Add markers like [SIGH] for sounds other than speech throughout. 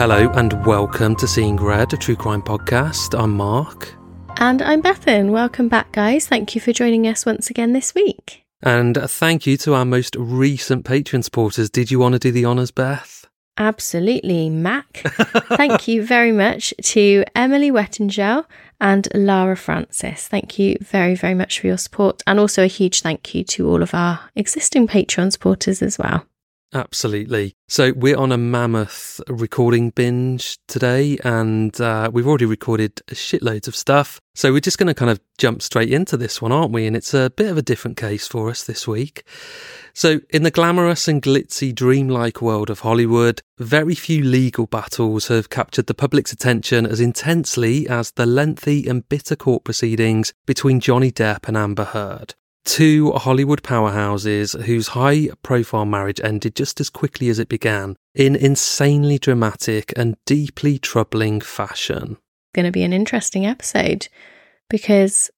Hello and welcome to Seeing Red, a true crime podcast. I'm Mark. And I'm Bethan. Welcome back, guys. Thank you for joining us once again this week. And thank you to our most recent Patreon supporters. Did you want to do the honours, Beth? Absolutely, Mac. [LAUGHS] Thank you very much to Emily Wettingell and Lara Francis. Thank you very, very much for your support. And also a huge thank you to all of our existing Patreon supporters as well. Absolutely. So we're on a mammoth recording binge today, and uh, we've already recorded shitloads of stuff. So we're just going to kind of jump straight into this one, aren't we? And it's a bit of a different case for us this week. So, in the glamorous and glitzy, dreamlike world of Hollywood, very few legal battles have captured the public's attention as intensely as the lengthy and bitter court proceedings between Johnny Depp and Amber Heard. Two Hollywood powerhouses whose high profile marriage ended just as quickly as it began in insanely dramatic and deeply troubling fashion. Going to be an interesting episode because,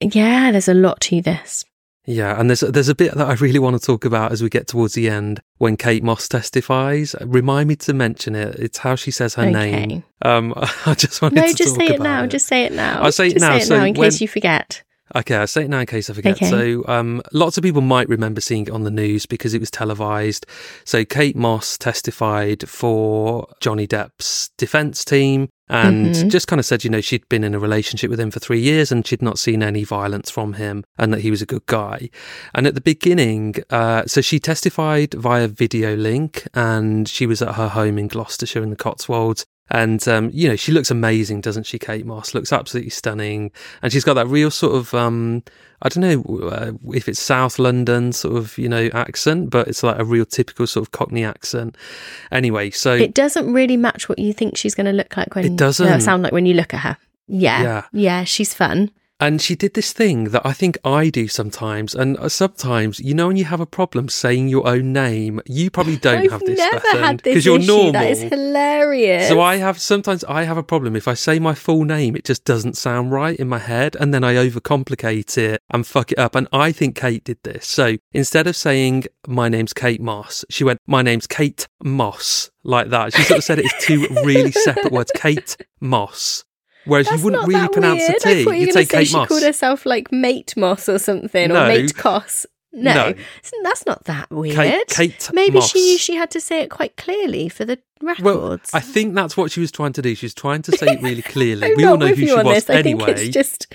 yeah, there's a lot to this. Yeah, and there's there's a bit that I really want to talk about as we get towards the end when Kate Moss testifies. Remind me to mention it. It's how she says her Okay. name. Um, [LAUGHS] I just wanted No, to just talk say it now. it. Just say it now. I'll say it Just now. Say it So now in when- case you forget. Okay, I'll say it now in case I forget. Okay. So, um, lots of people might remember seeing it on the news because it was televised. So, Kate Moss testified for Johnny Depp's defence team and Mhm. just kind of said, you know, she'd been in a relationship with him for three years and she'd not seen any violence from him and that he was a good guy. And at the beginning, uh, so she testified via video link and she was at her home in Gloucestershire in the Cotswolds. And, um, you know, she looks amazing, doesn't she, Kate Moss? Looks absolutely stunning. And she's got that real sort of, um, I don't know uh, if it's South London sort of, you know, accent, but it's like a real typical sort of Cockney accent. Anyway, so It doesn't really match what you think she's going to look like when It doesn't. no, sound like when you look at her. Yeah, Yeah. yeah, she's fun. And she did this thing that I think I do sometimes. And uh, sometimes, you know, when you have a problem saying your own name, you probably don't I've have this never had this you're issue. normal. That is hilarious. So I have sometimes I have a problem if I say my full name, it just doesn't sound right in my head, and then I overcomplicate it and fuck it up. And I think Kate did this. So instead of saying my name's Kate Moss, she went my name's Kate Moss like that. She sort of said it as two really separate words, [LAUGHS] Kate Moss. Whereas That's you wouldn't really pronounce weird. the T. I thought you You'd were say going to say Kate she Moss. called herself like Mate Moss or something, No. or Mate Coss. No, No. that's not that weird. Kate, Kate Maybe Moss. she she had to say it quite clearly for the records. Well. I think that's what she was trying to do. She was trying to say it really [LAUGHS] clearly. We all know who she was this. I think anyway. it's just.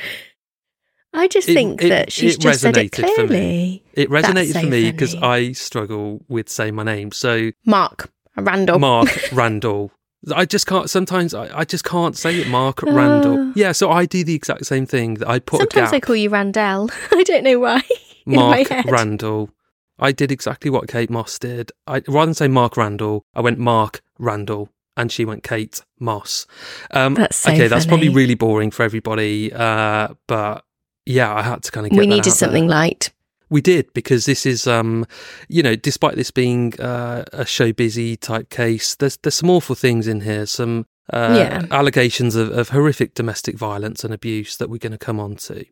I just It- think it- that she's it just said it clearly. It resonated so for me because. I struggle with saying my name. So Mark [LAUGHS] Randall. Mark Randall. I just can't. Sometimes I, I just can't say it. Mark Randall. Oh. Yeah. So I do the exact same thing. That I put Sometimes I call you Randell. [LAUGHS] I don't know why. [LAUGHS] Mark. Randall. I did exactly what Kate Moss did. I rather than say Mark Randall, I went Mark Randall, and she went Kate Moss. Um, That's so okay. That's probably really boring for everybody. Uh, but yeah, I had to kind of. Get We that needed something there. light. We did because this is, um, you know, despite this being uh, a show busy type case, there's there's some awful things in here. Some uh, Yeah. allegations of, of horrific domestic violence and abuse that we're going to come on to.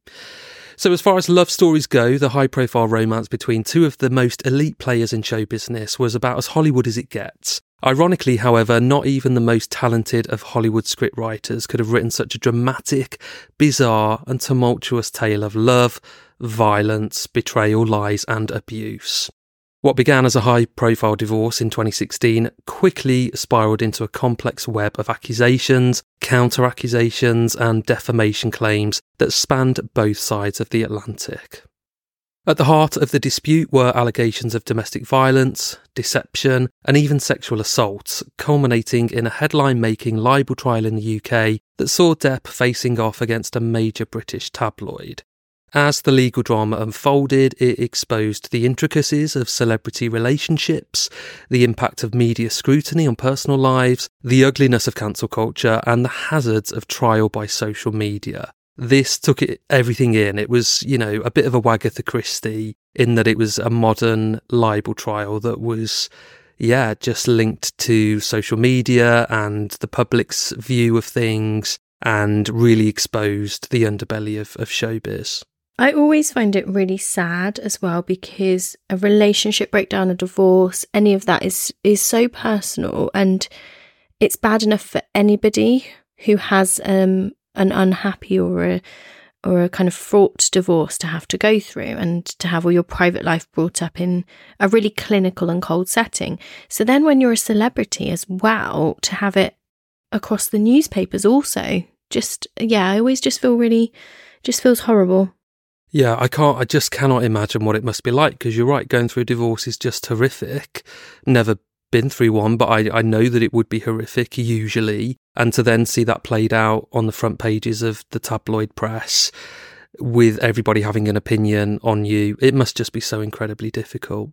So, as far as love stories go, the high profile romance between two of the most elite players in show business was about as Hollywood as it gets. Ironically, however, not even the most talented of Hollywood scriptwriters could have written such a dramatic, bizarre, and tumultuous tale of love, violence, betrayal, lies, and abuse. What began as a high profile divorce in 2016 quickly spiraled into a complex web of accusations, counter accusations, and defamation claims that spanned both sides of the Atlantic. At the heart of the dispute were allegations of domestic violence, deception, and even sexual assault, culminating in a headline making libel trial in the UK that saw Depp facing off against a major British tabloid. As the legal drama unfolded, it exposed the intricacies of celebrity relationships, the impact of media scrutiny on personal lives, the ugliness of cancel culture, and the hazards of trial by social media. This took it everything in. It was, you know, a bit of a Wagatha Christie in that it was a modern libel trial that was yeah, just linked to social media and the public's view of things and really exposed the underbelly of, of showbiz. I always find it really sad as well because a relationship breakdown, a divorce, any of that is is so personal and it's bad enough for anybody who has um, an unhappy or a or a kind of fraught divorce to have to go through and to have all your private life brought up in a really clinical and cold setting. So then when you're a celebrity as well, to have it across the newspapers also, just yeah, I always just feel really just feels horrible. Yeah, I can't, I just cannot imagine what it must be like because you're right, going through a divorce is just horrific. Never been through one, but I, I know that it would be horrific usually. And to then see that played out on the front pages of the tabloid press with everybody having an opinion on you, it must just be so incredibly difficult.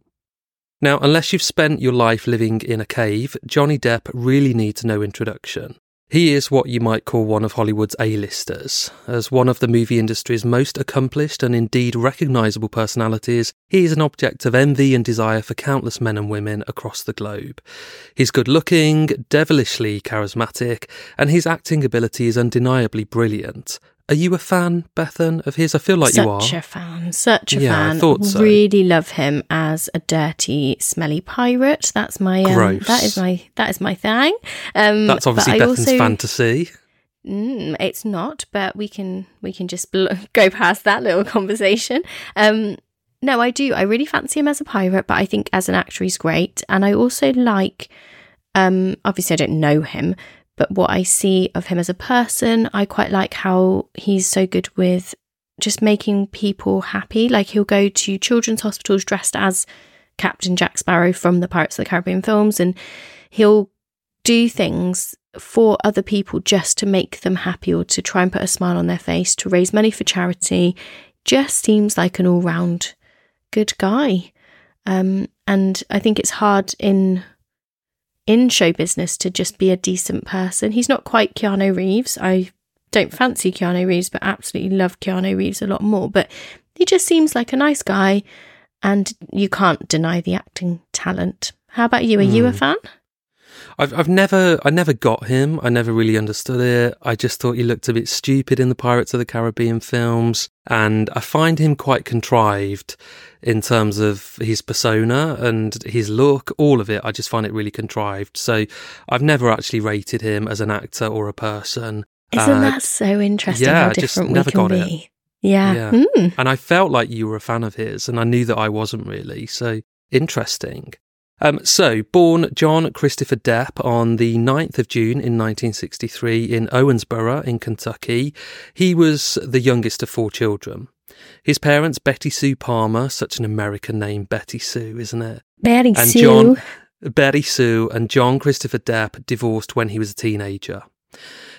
Now, unless you've spent your life living in a cave, Johnny Depp really needs no introduction. He is what you might call one of Hollywood's A-listers. As one of the movie industry's most accomplished and indeed recognisable personalities, he is an object of envy and desire for countless men and women across the globe. He's good looking, devilishly charismatic, and his acting ability is undeniably brilliant. Are you a fan, Bethan, of his? I feel like such you are. Such a fan. Such a yeah, fan. I thought so. Really love him as a dirty, smelly pirate. That's my um, that is my that is my thing. Um, That's obviously Bethan's also, fantasy. Mm, it's not, but we can we can just bl- [LAUGHS] go past that little conversation. Um, no, I do. I really fancy him as a pirate, but I think as an actor he's great, and I also like. Um, obviously, I don't know him, but what I see of him as a person, I quite like how he's so good with just making people happy. Like he'll go to children's hospitals dressed as Captain Jack Sparrow from the Pirates of the Caribbean films, and he'll do things for other people just to make them happy or to try and put a smile on their face, to raise money for charity. Just seems like an all round good guy. Um, and I think it's hard in in show business to just be a decent person. He's not quite Keanu Reeves. I don't fancy Keanu Reeves, but absolutely love Keanu Reeves a lot more. But he just seems like a nice guy, and you can't deny the acting talent. How about you? Are mm. you a fan? I've I've never I never got him. I never really understood it. I just thought he looked a bit stupid in the Pirates of the Caribbean films, and I find him quite contrived in terms of his persona and his look. All of it, I just find it really contrived. So I've never actually rated him as an actor or a person. Isn't uh, that so interesting? Yeah, how different just never we can got be. it. Yeah. Yeah. Mm. And I felt like you were a fan of his, and I knew that I wasn't really. So interesting. Um, so, born John Christopher Depp on the 9th of June in 1963 in Owensboro in Kentucky, he was the youngest of four children. His parents, Betty Sue Palmer, such an American name, Betty Sue, isn't it? Betty and Sue. John, Betty Sue and John Christopher Depp divorced when he was a teenager.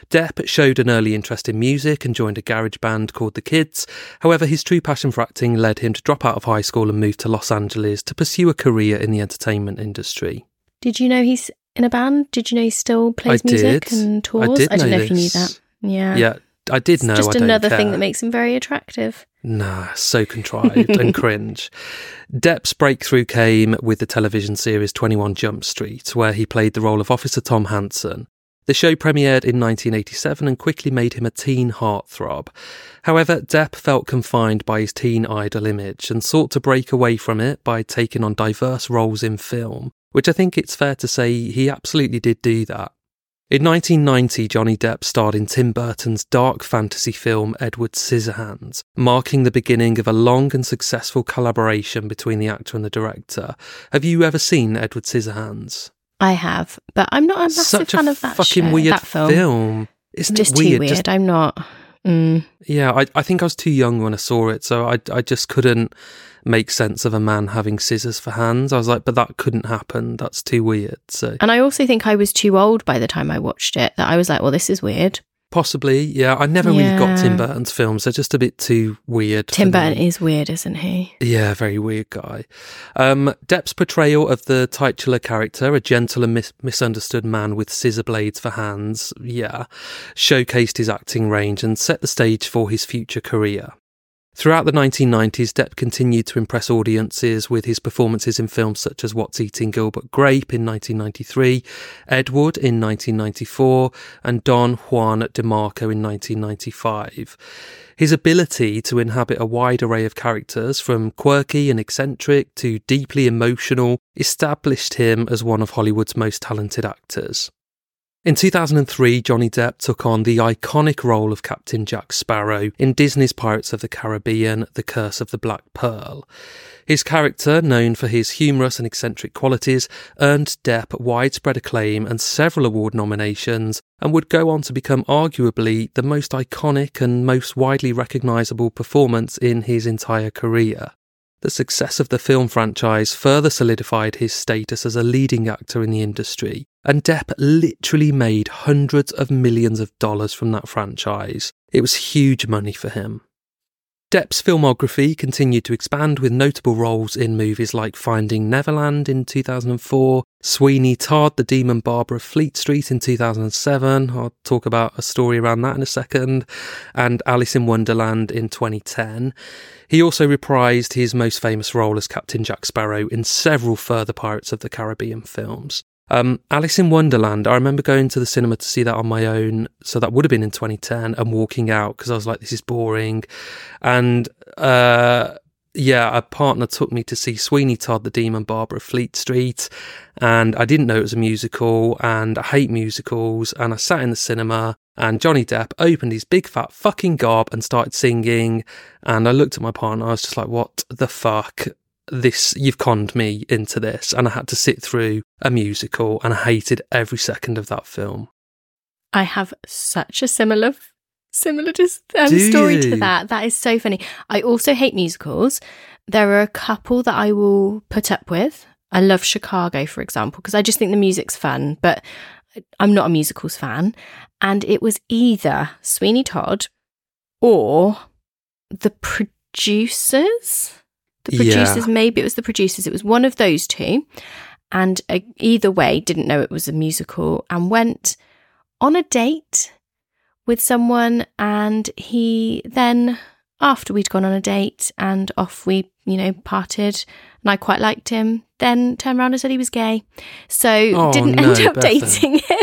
Depp showed an early interest in music and joined a garage band called The Kids. However, his true passion for acting led him to drop out of high school and move to Los Angeles to pursue a career in the entertainment industry. Did you know he's in a band? Did you know he still plays I music did. and tours? I did don't know know if you knew that. Yeah. Yeah, I did It's know. just I don't another thing that makes him very attractive. Nah, so contrived and [LAUGHS] cringe. Depp's breakthrough came with the television series 21 Jump Street, where he played the role of Officer Tom Hanson. The show premiered in 1987 and quickly made him a teen heartthrob. However, Depp felt confined by his teen idol image and sought to break away from it by taking on diverse roles in film, which I think it's fair to say he absolutely did do that. In 1990, Johnny Depp starred in Tim Burton's dark fantasy film Edward Scissorhands, marking the beginning of a long and successful collaboration between the actor and the director. Have you ever seen Edward Scissorhands? I have, but I'm not a massive Such fan a of that fucking show, weird that film. film. Isn't Just it weird? too weird. Just- I'm not. Mm. yeah, I, I think I was too young when I saw it, so I, I just couldn't make sense of a man having scissors for hands. I was like, but that couldn't happen. That's too weird. So And I also think I was too old by the time I watched it. That I was like, well, this is weird. Possibly, yeah. I never really got Tim Burton's films. They're just a bit too weird. Tim. Burton is weird, isn't he? Yeah, very weird guy. Um, Depp's portrayal of the titular character, a gentle and mis- misunderstood man with scissor blades for hands, yeah, showcased his acting range and set the stage for his future career. Throughout the 1990s, Depp continued to impress audiences with his performances in films such as What's Eating Gilbert Grape in 1993, Ed Wood in 1994, and Don Juan DeMarco in 1995. His ability to inhabit a wide array of characters, from quirky and eccentric to deeply emotional, established him as one of Hollywood's most talented actors. In 2003, Johnny Depp took on the iconic role of Captain Jack Sparrow in Disney's Pirates of the Caribbean The Curse of the Black Pearl. His character, known for his humorous and eccentric qualities, earned Depp widespread acclaim and several award nominations, and would go on to become arguably the most iconic and most widely recognisable performance in his entire career. The success of the film franchise further solidified his status as a leading actor in the industry, and Depp literally made hundreds of millions of dollars from that franchise. It was huge money for him. Depp's filmography continued to expand with notable roles in movies like Finding Neverland in 2004, Sweeney Todd, The Demon Barber of Fleet Street in 2007, I'll talk about a story around that in a second, and Alice in Wonderland in 2010. He also reprised his most famous role as Captain Jack Sparrow in several further Pirates of the Caribbean films. Um, Alice in Wonderland, I remember going to the cinema to see that on my own. So that would have been in 2010 and walking out because I was like, this is boring. And uh, yeah, a partner took me to see Sweeney Todd, the Demon Barber of Fleet Street. And I didn't know it was a musical and I hate musicals. And I sat in the cinema and Johnny Depp opened his big fat fucking gob and started singing. And I looked at my partner, I was just like, what the fuck? This you've conned me into this and i had to sit through a musical and i hated every second of that film I have such a similar similar dis- um, story you? to that. That is so funny. I also hate musicals. There are a couple that I will put up with. I love Chicago, for example, because I just think the music's fun, but I'm not a musicals fan. And it was either Sweeney Todd or the producers. The Yeah. producers, maybe it was the producers. It was one of those two. And uh, either way, didn't know it was a musical and went on a date with someone. And he then, after we'd gone on a date and off we, you know, parted, and I quite liked him, then turned around and said he was gay. So Oh, didn't no, end up dating him.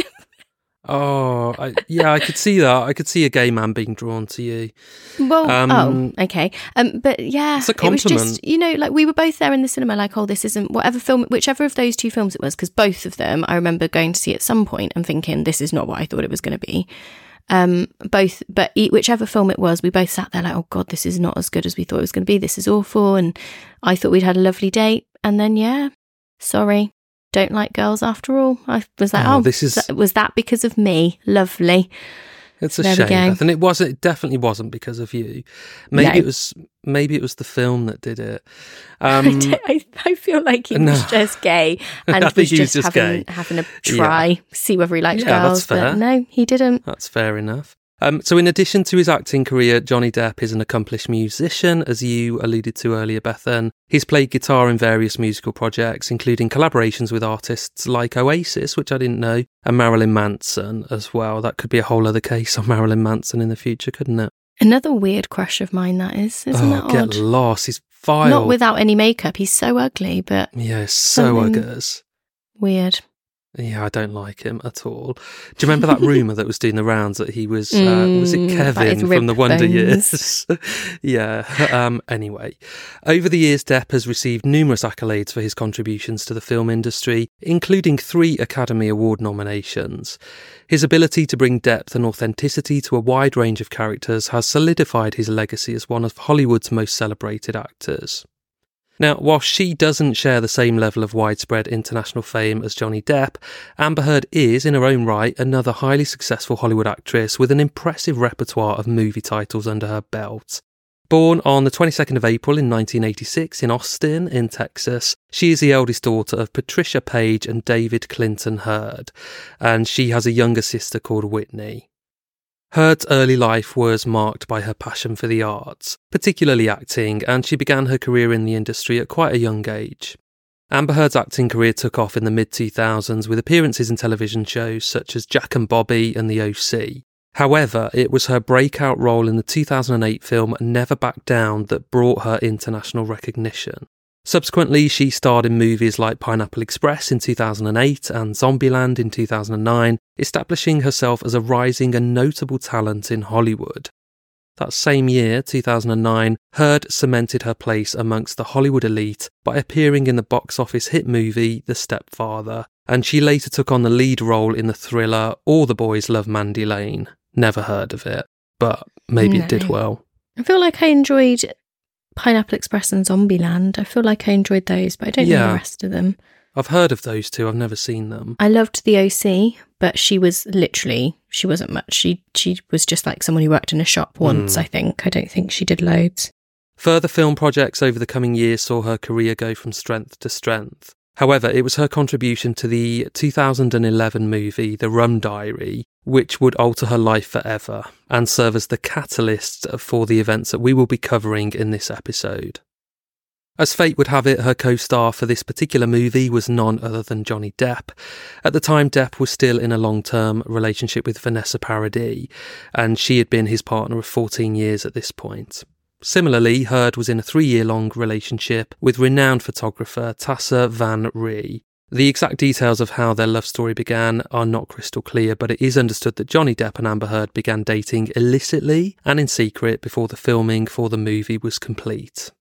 Oh I, yeah i could see that i could see a gay man being drawn to you Well, Um, oh, okay. Um, but yeah, It's a it was just you know, like we were both there in the cinema, like, oh, this isn't whatever film, whichever of those two films it was, because both of them I remember going to see at some point and thinking this is not what I thought it was going to be. Um, both, but e- whichever film it was, we both sat there like, oh god, this is not as good as we thought it was going to be. This is awful, and I thought we'd had a lovely date, and then yeah, sorry, don't like girls after all. I was like, Oh, oh, this is- was that because of me? Lovely. it's a There shame. Beth, and it wasn't it definitely wasn't because of you maybe No. it was maybe it was the film that did it [LAUGHS] I, um don't- I, I feel like he no. was just gay [LAUGHS] and I was think he was just, just having, gay. having a try, see whether he liked Yeah, girls. that's fair. But no, he didn't. That's fair enough. Um, so, in addition to his acting career, Johnny Depp is an accomplished musician, as you alluded to earlier, Bethan. He's played guitar in various musical projects, including collaborations with artists like Oasis, which I didn't know, and Marilyn Manson as well. That could be a whole other case on [LAUGHS] Marilyn Manson in the future, couldn't it? Another weird crush of mine, that is. Isn't oh, that get odd? lost. He's vile. Not without any makeup. He's so ugly, but Yeah, so ugly. weird. Yeah, I don't like him at all. Do you remember that [LAUGHS] rumor that was doing the rounds that he was uh, was it Mm, Kevin from the Wonder. Years? [LAUGHS] yeah. Um, anyway, over the years, Depp has received numerous accolades for his contributions to the film industry, including three Academy Award nominations. His ability to bring depth and authenticity to a wide range of characters has solidified his legacy as one of Hollywood's most celebrated actors. Now, while she doesn't share the same level of widespread international fame as Johnny Depp, Amber Heard is, in her own right, another highly successful Hollywood actress with an impressive repertoire of movie titles under her belt. Born on the 22nd of April in 1986 in Austin, in Texas, she is the eldest daughter of Patricia Page and David Clinton Heard, and she has a younger sister called Whitney. Heard's early life was marked by her passion for the arts, particularly acting, and she began her career in the industry at quite a young age. Amber Heard's acting career took off in the mid 2000s with appearances in television shows such as Jack and Bobby and The OC. However, it was her breakout role in the 2008 film Never Back Down that brought her international recognition. Subsequently, she starred in movies like Pineapple Express in 2008 and Zombieland in 2009, establishing herself as a rising and notable talent in Hollywood. That same year, 2009, Heard cemented her place amongst the Hollywood elite by appearing in the box office hit movie The Stepfather, and she later took on the lead role in the thriller All the Boys Love Mandy Lane. Never heard of it, but maybe it did well. I feel like I enjoyed Pineapple Express and Zombieland. I feel like I enjoyed those, but I don't know the rest of them. I've heard of those two, I've never seen them. I loved the OC, but she was literally she wasn't much. She she was just like someone who worked in a shop once. Hmm. I think. I don't think she did loads. Further film projects over the coming years saw her career go from strength to strength. However, it was her contribution to the 2011 movie The Rum Diary which would alter her life forever and serve as the catalyst for the events that we will be covering in this episode. As fate would have it, her co star for this particular movie was none other than Johnny Depp. At the time, Depp was still in a long term relationship with Vanessa Paradis, and she had been his partner of 14 years at this point. Similarly, Heard was in a three year long relationship with renowned photographer Tasya van Ree. The exact details of how their love story began are not crystal clear, but it is understood that Johnny Depp and Amber Heard began dating illicitly and in secret before the filming for the movie was complete.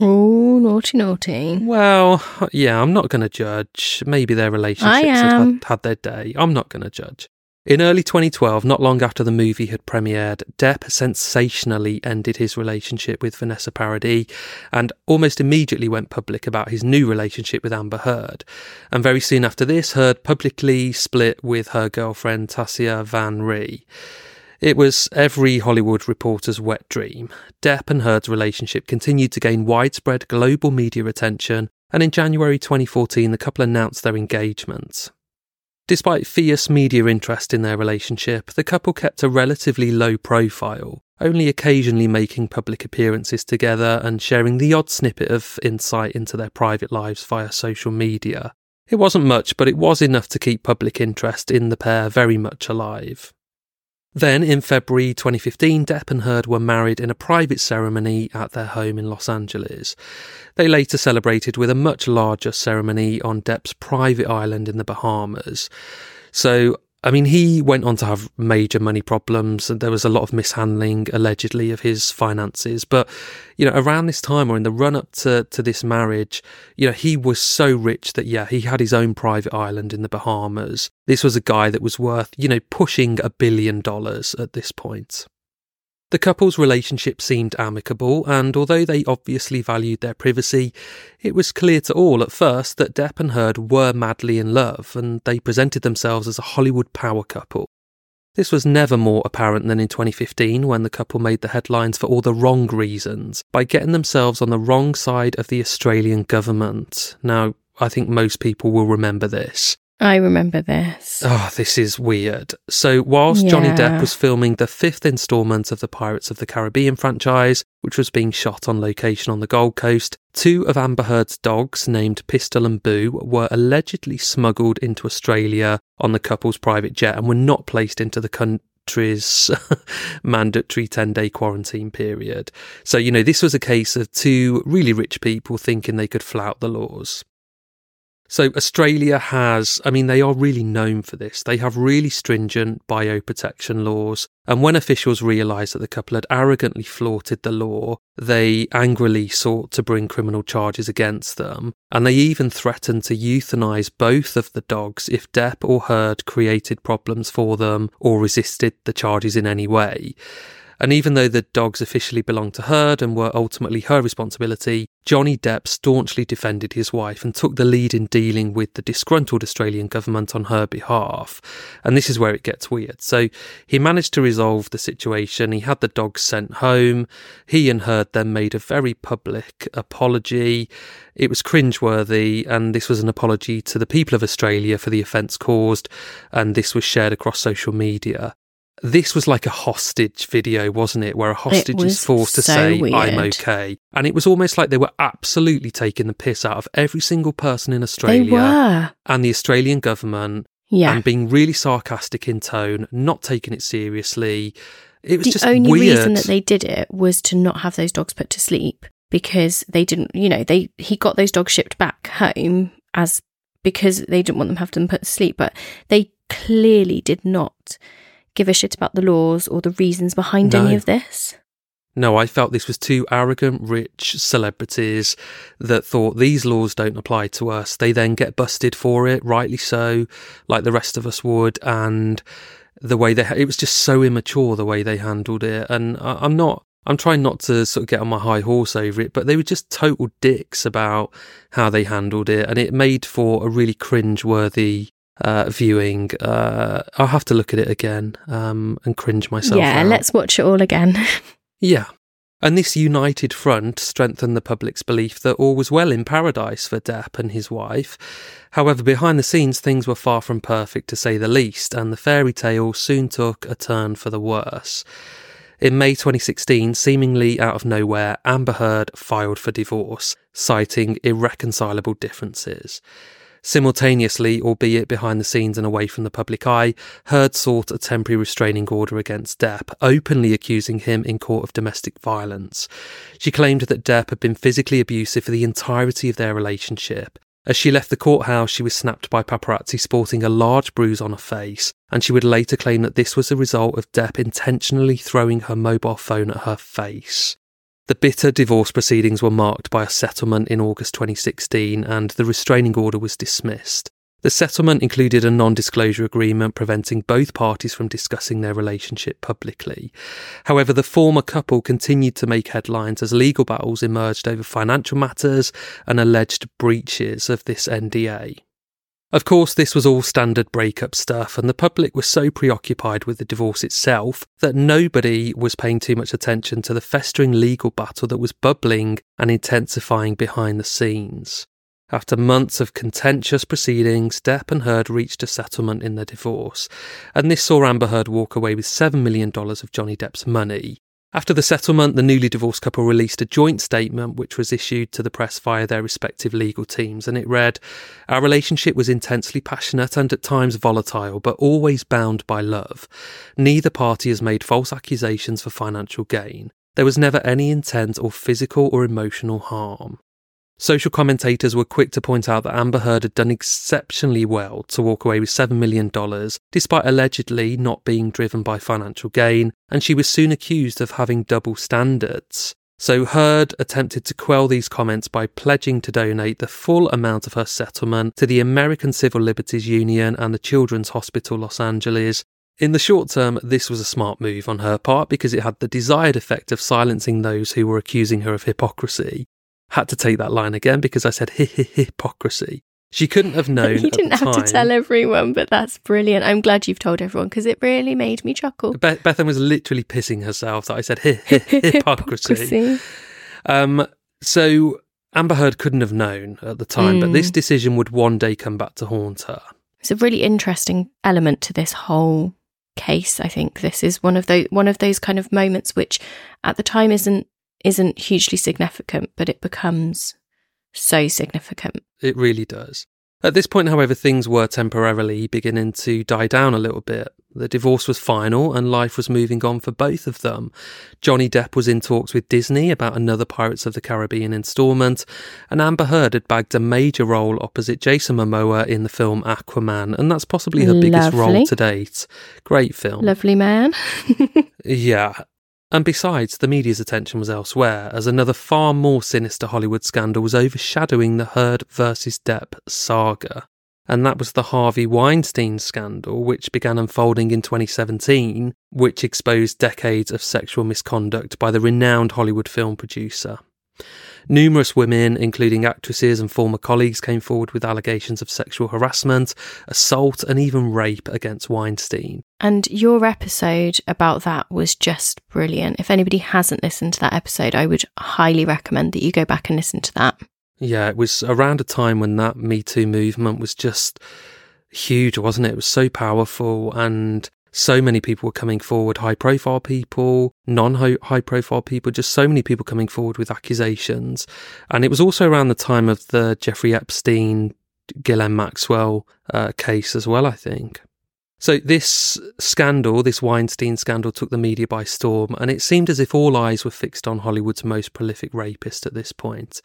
Oh, naughty, naughty. Well, yeah, I'm not going to judge. Maybe their relationships had, am. had, had their day. I'm not going to judge. In early 2012, not long after the movie had premiered, Depp sensationally ended his relationship with Vanessa Paradis and almost immediately went public about his new relationship with Amber Heard. And very soon after this, Heard publicly split with her girlfriend Tasya van Ree. It was every Hollywood reporter's wet dream. Depp and Heard's relationship continued to gain widespread global media attention, and in January 2014, the couple announced their engagement. Despite fierce media interest in their relationship, the couple kept a relatively low profile, only occasionally making public appearances together and sharing the odd snippet of insight into their private lives via social media. It wasn't much, but it was enough to keep public interest in the pair very much alive. Then, in February 2015, Depp and Heard were married in a private ceremony at their home in Los Angeles. They later celebrated with a much larger ceremony on Depp's private island in the Bahamas. So, I mean, he went on to have major money problems, and there was a lot of mishandling, allegedly, of his finances. But, you know, around this time or in the run up to, to this marriage, you know, he was so rich that, yeah, he had his own private island in the Bahamas. This was a guy that was worth, you know, pushing a billion dollars at this point. The couple's relationship seemed amicable, and although they obviously valued their privacy, it was clear to all at first that Depp and Heard were madly in love, and they presented themselves as a Hollywood power couple. This was never more apparent than in 2015 when the couple made the headlines for all the wrong reasons by getting themselves on the wrong side of the Australian government. Now, I think most people will remember this. I remember this. Oh, this is weird. So, whilst Johnny Depp was filming the fifth instalment of the Pirates of the Caribbean franchise, which was being shot on location on the Gold Coast, two of Amber Heard's dogs, named Pistol and Boo, were allegedly smuggled into Australia on the couple's private jet and were not placed into the country's [LAUGHS] mandatory 10 day quarantine period. So, you know, this was a case of two really rich people thinking they could flout the laws. So, Australia has, I mean, they are really known for this. They have really stringent bioprotection laws. And when officials realised that the couple had arrogantly flaunted the law, they angrily sought to bring criminal charges against them. And they even threatened to euthanise both of the dogs if Depp or Heard created problems for them or resisted the charges in any way. And even though the dogs officially belonged to Heard and were ultimately her responsibility, Johnny Depp staunchly defended his wife and took the lead in dealing with the disgruntled Australian government on her behalf. And this is where it gets weird. So he managed to resolve the situation. He had the dogs sent home. He and Heard then made a very public apology. It was cringeworthy, and this was an apology to the people of Australia for the offence caused, and this was shared across social media this was like a hostage video, wasn't it? Where a hostage is forced to say, weird. I'm okay. And it was almost like they were absolutely taking the piss out of every single person in Australia and the Australian government. Yeah. And being really sarcastic in tone, not taking it seriously. It was the just only weird. reason that they did it was to not have those dogs put to sleep because they didn't, you know, they he got those dogs shipped back home as because they didn't want them to have them put to sleep, but they clearly did not give a shit about the laws or the reasons behind no. any of this. No, I felt this was two arrogant, rich celebrities that thought these laws don't apply to us. They then get busted for it, rightly so, like the rest of us would. And the way they, it was just so immature the way they handled it. And I, I'm not, I'm trying not to sort of get on my high horse over it, but they were just total dicks about how they handled it. And it made for a really cringe worthy uh, viewing. Uh, I'll have to look at it again um, and cringe myself. Yeah, out. let's watch it all again. [LAUGHS] yeah. And this united front strengthened the public's belief that all was well in paradise for Depp and his wife. However, behind the scenes, things were far from perfect to say the least, and the fairy tale soon took a turn for the worse. In May 2016, seemingly out of nowhere, Amber Heard filed for divorce, citing irreconcilable differences. Simultaneously, albeit behind the scenes and away from the public eye, Heard sought a temporary restraining order against Depp, openly accusing him in court of domestic violence. She claimed that Depp had been physically abusive for the entirety of their relationship. As she left the courthouse, she was snapped by paparazzi sporting a large bruise on her face, and she would later claim that this was a result of Depp intentionally throwing her mobile phone at her face. The bitter divorce proceedings were marked by a settlement in August 2016 and the restraining order was dismissed. The settlement included a non disclosure agreement preventing both parties from discussing their relationship publicly. However, the former couple continued to make headlines as legal battles emerged over financial matters and alleged breaches of this NDA. Of course, this was all standard breakup stuff, and the public was so preoccupied with the divorce itself that nobody was paying too much attention to the festering legal battle that was bubbling and intensifying behind the scenes. After months of contentious proceedings, Depp and Heard reached a settlement in their divorce, and this saw Amber Heard walk away with $7 million of Johnny Depp's money, after the settlement, the newly divorced couple released a joint statement which was issued to the press via their respective legal teams, and it read Our relationship was intensely passionate and at times volatile, but always bound by love. Neither party has made false accusations for financial gain. There was never any intent or physical or emotional harm. Social commentators were quick to point out that Amber Heard had done exceptionally well to walk away with $7 million, despite allegedly not being driven by financial gain, and she was soon accused of having double standards. So Heard attempted to quell these comments by pledging to donate the full amount of her settlement to the American Civil Liberties Union and the Children's Hospital Los Angeles. In the short term, this was a smart move on her part because it had the desired effect of silencing those who were accusing her of hypocrisy. Had to take that line again because I said hypocrisy. She couldn't have [LAUGHS] known. you didn't have time. to tell everyone, but that's brilliant. I'm glad you've told everyone because it really made me chuckle. Be- Bethan was literally pissing herself that I said [LAUGHS] hypocrisy. hypocrisy. Um, so Amber Heard couldn't have known at the time, mm. but this mm. decision would one day come back to haunt her. It's a really interesting element to this whole case. I think this is one of those one of those kind of moments which, at the time, isn't isn't hugely significant, but it becomes so significant. It really does. At this point, however, things were temporarily beginning to die down a little bit. The divorce was final and life was moving on for both of them. Johnny Depp was in talks with Disney about another Pirates of the Caribbean installment, and Amber Heard had bagged a major role opposite Jason Momoa in the film Aquaman, and that's possibly her biggest role to date. Great film. Lovely man. [LAUGHS] Yeah. And besides, the media's attention was elsewhere, as another far more sinister Hollywood scandal was overshadowing the Heard versus Depp saga. And that was the Harvey Weinstein scandal, which began unfolding in 2017, which exposed decades of sexual misconduct by the renowned Hollywood film producer. Numerous women, including actresses and former colleagues, came forward with allegations of sexual harassment, assault, and even rape against Weinstein. And your episode about that was just brilliant. If anybody hasn't listened to that episode, I would highly recommend that you go back and listen to that. Yeah, it was around a time when that Me Too movement was just huge, wasn't it? It was so powerful and so many people were coming forward high profile people, non high profile people, just so many people coming forward with accusations. And it was also around the time of the Jeffrey Epstein, Ghislaine Maxwell uh, case as well, I think. So, this scandal, this Weinstein scandal, took the media by storm, and it seemed as if all eyes were fixed on Hollywood's most prolific rapist at this point.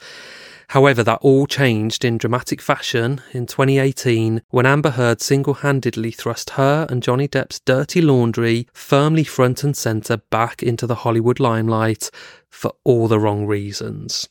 However, that all changed in dramatic fashion in 2018 when Amber Heard single handedly thrust her and Johnny Depp's dirty laundry firmly front and centre back into the Hollywood limelight for all the wrong reasons.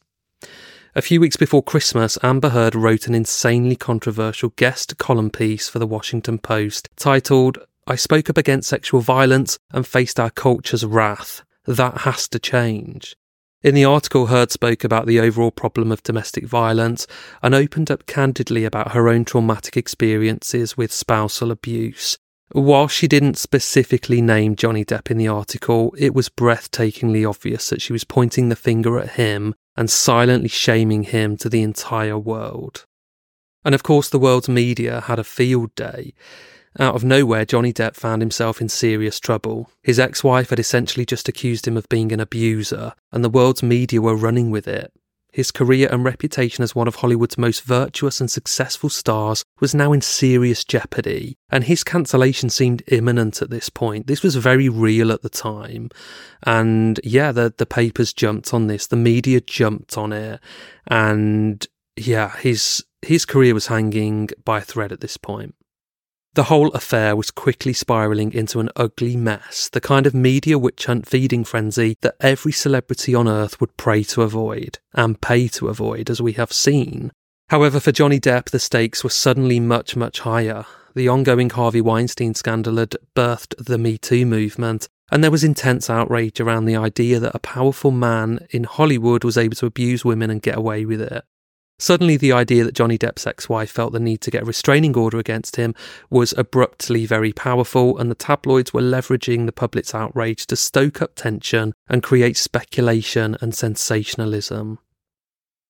A few weeks before Christmas, Amber Heard wrote an insanely controversial guest column piece for the Washington Post titled, I spoke up against sexual violence and faced our culture's wrath. That has to change. In the article, Heard spoke about the overall problem of domestic violence and opened up candidly about her own traumatic experiences with spousal abuse. While she didn't specifically name Johnny Depp in the article, it was breathtakingly obvious that she was pointing the finger at him and silently shaming him to the entire world. And of course, the world's media had a field day. Out of nowhere, Johnny Depp found himself in serious trouble. His ex wife had essentially just accused him of being an abuser, and the world's media were running with it. His career and reputation as one of Hollywood's most virtuous and successful stars was now in serious jeopardy, and his cancellation seemed imminent at this point. This was very real at the time. And yeah, the, the papers jumped on this, the media jumped on it, and yeah, his his career was hanging by a thread at this point. The whole affair was quickly spiralling into an ugly mess, the kind of media witch hunt feeding frenzy that every celebrity on earth would pray to avoid, and pay to avoid, as we have seen. However, for Johnny Depp, the stakes were suddenly much, much higher. The ongoing Harvey Weinstein scandal had birthed the Me Too movement, and there was intense outrage around the idea that a powerful man in Hollywood was able to abuse women and get away with it. Suddenly, the idea that Johnny Depp's ex wife felt the need to get a restraining order against him was abruptly very powerful, and the tabloids were leveraging the public's outrage to stoke up tension and create speculation and sensationalism.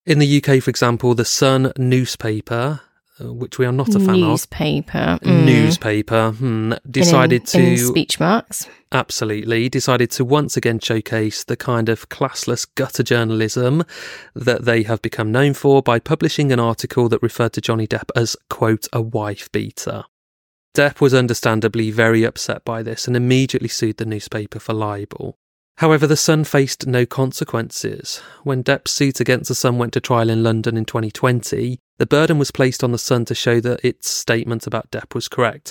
In the UK, for example, the Sun newspaper, which we are not a fan of, Newspaper. Mm. newspaper, hmm, decided in, in to speech marks. absolutely decided to once again showcase the kind of classless gutter journalism that they have become known for by publishing an article that referred to Johnny Depp as quote a wife beater. Depp was understandably very upset by this and immediately sued the newspaper for libel. However, the Sun faced no consequences. When Depp's suit against the Sun went to trial in London in 2020, the burden was placed on the Sun to show that its statement about Depp was correct.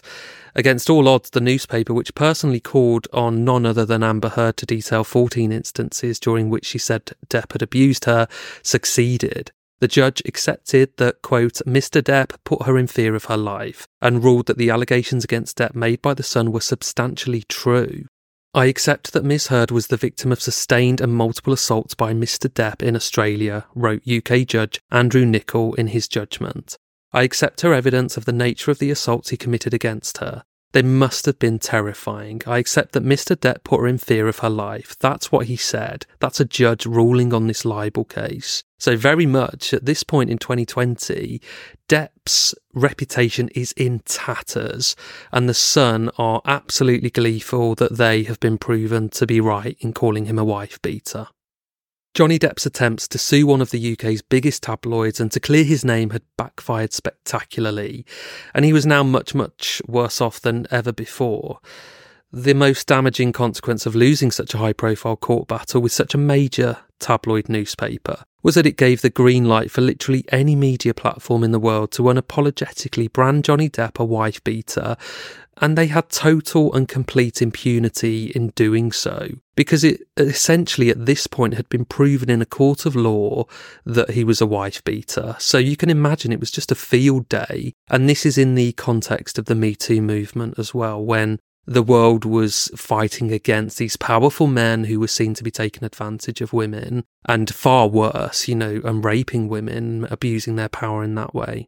Against all odds, the newspaper, which personally called on none other than Amber Heard to detail 14 instances during which she said Depp had abused her, succeeded. The judge accepted that, quote, Mr. Depp put her in fear of her life and ruled that the allegations against Depp made by the Sun were substantially true. I accept that Miss Heard was the victim of sustained and multiple assaults by Mr. Depp in Australia, wrote UK Judge Andrew Nicol in his judgment. I accept her evidence of the nature of the assaults he committed against her. They must have been terrifying. I accept that Mr. Depp put her in fear of her life. That's what he said. That's a judge ruling on this libel case. So, very much at this point in 2020, Depp's reputation is in tatters, and the Sun are absolutely gleeful that they have been proven to be right in calling him a wife beater. Johnny Depp's attempts to sue one of the UK's biggest tabloids and to clear his name had backfired spectacularly, and he was now much, much worse off than ever before. The most damaging consequence of losing such a high profile court battle with such a major tabloid newspaper was that it gave the green light for literally any media platform in the world to unapologetically brand Johnny Depp a wife beater, and they had total and complete impunity in doing so because it essentially at this point had been proven in a court of law that he was a wife beater. So you can imagine it was just a field day. And this is in the context of the Me Too movement as well, when the world was fighting against these powerful men who were seen to be taking advantage of women and far worse, you know, and raping women, abusing their power in that way.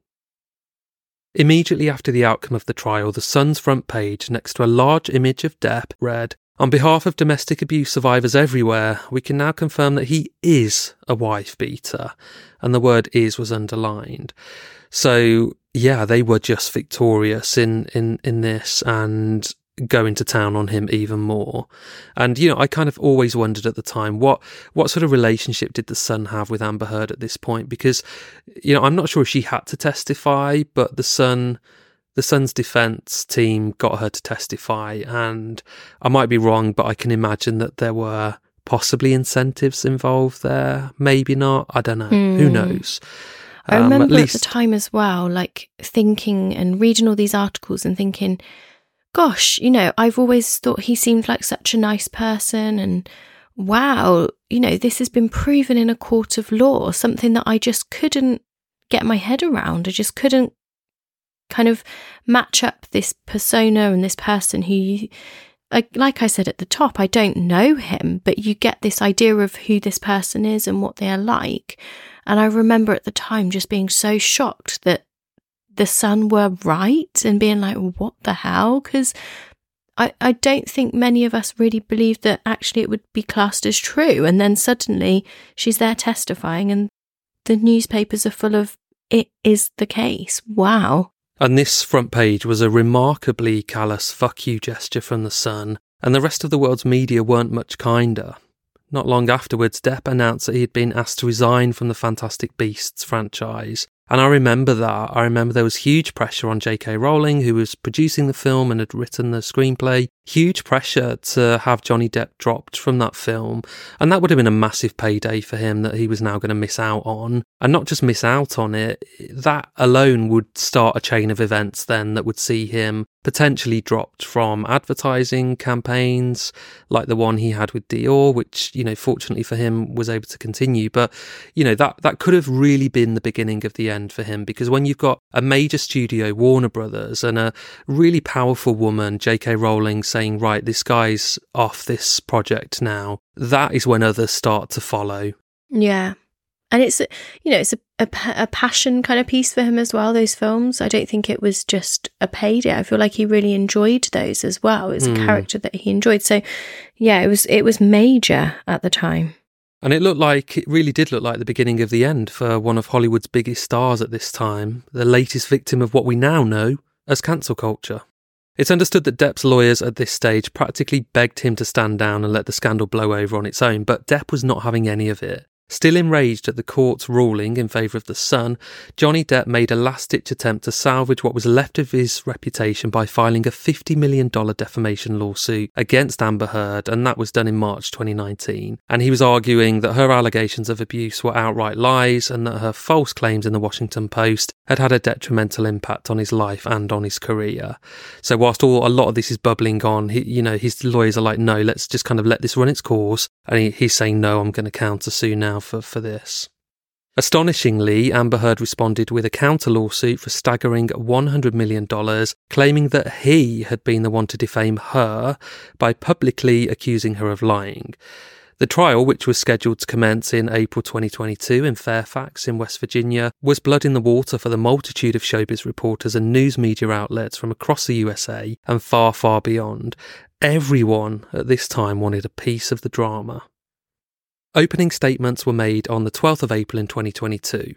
Immediately after the outcome of the trial, the Sun's front page, next to a large image of Depp, read, On behalf of domestic abuse survivors everywhere, we can now confirm that he is a wife beater. And the word is was underlined. So, yeah, they were just victorious in, in, in this. And go into town on him even more. And you know, I kind of always wondered at the time what what sort of relationship did the son have with Amber Heard at this point because you know, I'm not sure if she had to testify, but the son the son's defense team got her to testify and I might be wrong, but I can imagine that there were possibly incentives involved there, maybe not, I don't know. Mm. Who hmm. knows? I remember um, at, least... at the time as well, like thinking and reading all these articles and thinking, gosh, you know, I've always thought he seemed like such a nice person and wow, you know, this has been proven in a court of law, something that I just couldn't get my head around. I just couldn't kind of match up this persona and this person who like, I said at the top, I don't know him, but you get this idea of who this person is and what they are like. And I remember at the time just being so shocked that the Sun were right and being like, what the hell? Because I, I don't think many of us really believed that actually it would be classed as true. And then suddenly she's there testifying, and the newspapers are full of it is the case. Wow. And this front page was a remarkably callous fuck you gesture from the Sun, and the rest of the world's media weren't much kinder. Not long afterwards, Depp announced that he had been asked to resign from the Fantastic Beasts franchise, and I remember that. I remember there was huge pressure on J.K. Rowling, who was producing the film and had written the screenplay. Huge pressure to have Johnny Depp dropped from that film. And that would have been a massive payday for him that he was now going to miss out on. And not just miss out on it, that alone would start a chain of events then that would see him potentially dropped from advertising campaigns like the one he had with Dior, which, you know, fortunately for him was able to continue. But, you know, that, that could have really been the beginning of the end for him because when you've got a major studio, Warner Brothers, and a really powerful woman, J.K. Rowling, saying, right, this guy's off this project now, that is when others start to follow. Yeah and it's you know it's a, a, a, passion kind of piece for him as well those films i don't think it was just a payday i feel like he really enjoyed those as well it was mm. a hmm. character that he enjoyed so yeah it was it was major at the time and it looked like it really did look like the beginning of the end for one of hollywood's biggest stars at this time the latest victim of what we now know as cancel culture it's understood that Depp's lawyers at this stage practically begged him to stand down and let the scandal blow over on its own, but Depp was not having any of it. Still enraged at the court's ruling in favour of the Sun, Johnny Depp made a last ditch attempt to salvage what was left of his reputation by filing a $50 million defamation lawsuit against Amber Heard, and that was done in March 2019. And he was arguing that her allegations of abuse were outright lies and that her false claims in the Washington Post had had a detrimental impact on his life and on his career. So, whilst all a lot of this is bubbling on, he, you know, his lawyers are like, no, let's just kind of let this run its course. And he, he's saying, no, I'm going to counter sue now for, for this. Astonishingly, Amber Heard responded with a counter lawsuit for staggering $100 million, claiming that he had been the one to defame her by publicly accusing her of lying. The trial, which was scheduled to commence in April 2022 in Fairfax, in West Virginia, was blood in the water for the multitude of showbiz reporters and news media outlets from across the USA and far, far beyond. Everyone at this time wanted a piece of the drama. Opening statements were made on the 12th of April in 2022.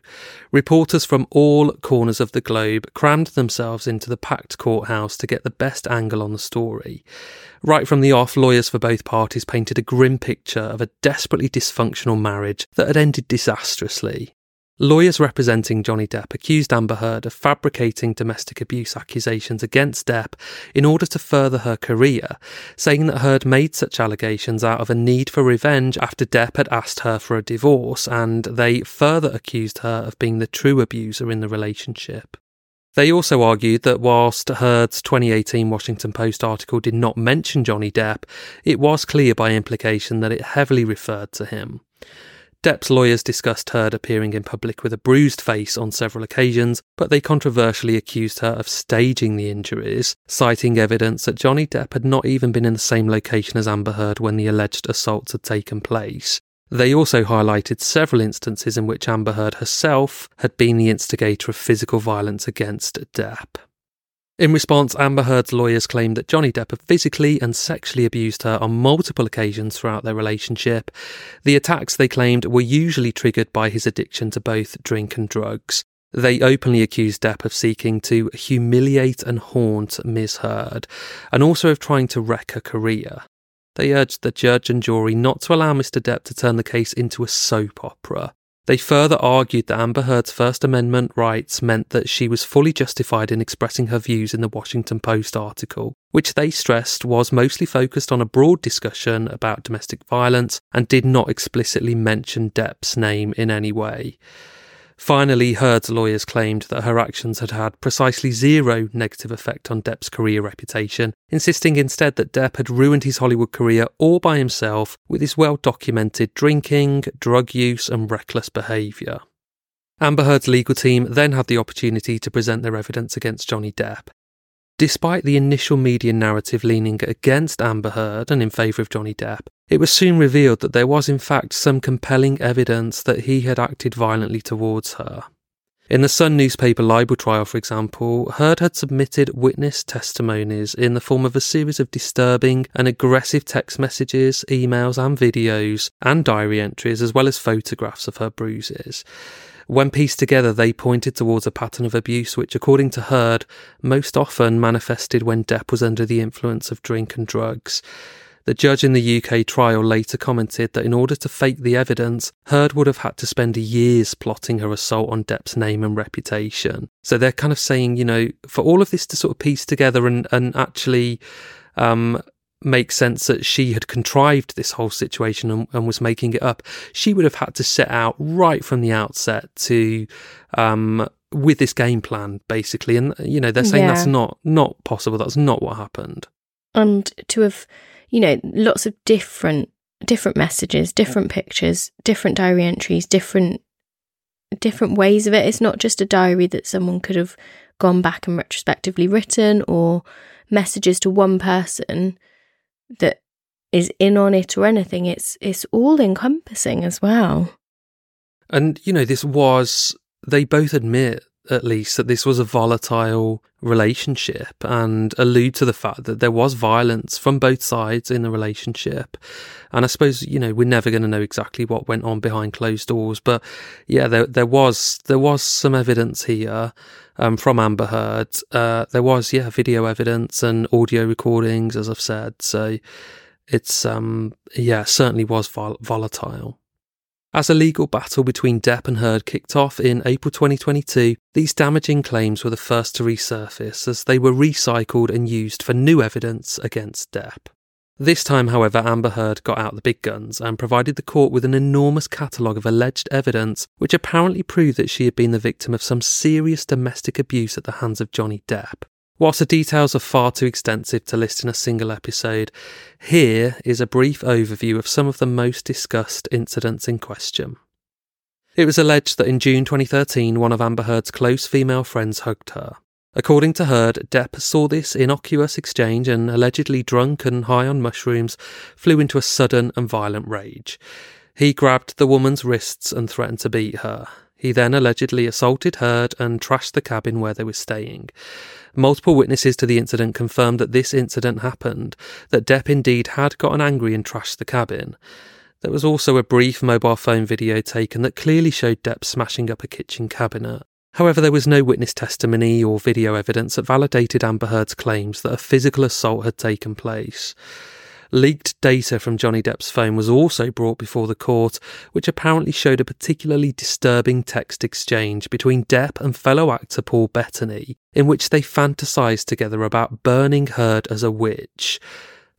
Reporters from all corners of the globe crammed themselves into the packed courthouse to get the best angle on the story. Right from the off, lawyers for both parties painted a grim picture of a desperately dysfunctional marriage that had ended disastrously. Lawyers representing Johnny Depp accused Amber Heard of fabricating domestic abuse accusations against Depp in order to further her career, saying that Heard made such allegations out of a need for revenge after Depp had asked her for a divorce, and they further accused her of being the true abuser in the relationship. They also argued that whilst Heard's 2018 Washington Post article did not mention Johnny Depp, it was clear by implication that it heavily referred to him. Depp's lawyers discussed Heard appearing in public with a bruised face on several occasions, but they controversially accused her of staging the injuries, citing evidence that Johnny Depp had not even been in the same location as Amber Heard when the alleged assaults had taken place. They also highlighted several instances in which Amber Heard herself had been the instigator of physical violence against Depp. In response, Amber Heard's lawyers claimed that Johnny Depp had physically and sexually abused her on multiple occasions throughout their relationship. The attacks, they claimed, were usually triggered by his addiction to both drink and drugs. They openly accused Depp of seeking to humiliate and haunt Ms. Heard, and also of trying to wreck her career. They urged the judge and jury not to allow Mr. Depp to turn the case into a soap opera. They further argued that Amber Heard's First Amendment rights meant that she was fully justified in expressing her views in the Washington Post article, which they stressed was mostly focused on a broad discussion about domestic violence and did not explicitly mention Depp's name in any way. Finally, Heard's lawyers claimed that her actions had had precisely zero negative effect on Depp's career reputation, insisting instead that Depp had ruined his Hollywood career all by himself with his well documented drinking, drug use, and reckless behaviour. Amber Heard's legal team then had the opportunity to present their evidence against Johnny Depp, Despite the initial media narrative leaning against Amber Heard and in favour of Johnny Depp, it was soon revealed that there was in fact some compelling evidence that he had acted violently towards her. In the Sun newspaper libel trial, for example, Heard had submitted witness testimonies in the form of a series of disturbing and aggressive text messages, emails, and videos, and diary entries, as well as photographs of her bruises. When pieced together, they pointed towards a pattern of abuse which, according to Heard, most often manifested when Depp was under the influence of drink and drugs. The judge in the UK trial later commented that in order to fake the evidence, Heard would have had to spend years plotting her assault on Depp's name and reputation. So they're kind of saying, you know, for all of this to sort of piece together and, and actually um, make sense that she had contrived this whole situation and, and, was making it up. She would have had to set out right from the outset to um, with this game plan, basically. And you know, they're saying yeah. that's not not possible. That's not what happened. And to have, you know, lots of different different messages, different pictures, different diary entries, different different ways of it. It's not just a diary that someone could have gone back and retrospectively written or messages to one person that is in on it or anything. It's it's all encompassing as well. And you know, this was they both admit at least that this was a volatile relationship and allude to the fact that there was violence from both sides in the relationship. And I suppose, you know, we're never going to know exactly what went on behind closed doors, but yeah, there there was there was some evidence here um, from Amber Heard. Uh, there was, yeah, video evidence and audio recordings, as I've said. So it's, um, yeah, certainly was vol- volatile. As a legal battle between Depp and Heard kicked off in April 2022, these damaging claims were the first to resurface as they were recycled and used for new evidence against Depp. This time, however, Amber Heard got out the big guns and provided the court with an enormous catalogue of alleged evidence which apparently proved that she had been the victim of some serious domestic abuse at the hands of Johnny Depp. Whilst the details are far too extensive to list in a single episode, here is a brief overview of some of the most discussed incidents in question. It was alleged that in June 2013, one of Amber Heard's close female friends hugged her. According to Heard, Depp saw this innocuous exchange and, allegedly drunk and high on mushrooms, flew into a sudden and violent rage. He grabbed the woman's wrists and threatened to beat her. He then allegedly assaulted Heard and trashed the cabin where they were staying. Multiple witnesses to the incident confirmed that this incident happened, that Depp indeed had gotten angry and trashed the cabin. There was also a brief mobile phone video taken that clearly showed Depp smashing up a kitchen cabinet. However, there was no witness testimony or video evidence that validated Amber Heard's claims that a physical assault had taken place. Leaked data from Johnny Depp's phone was also brought before the court, which apparently showed a particularly disturbing text exchange between Depp and fellow actor Paul Bettany, in which they fantasized together about burning Heard as a witch.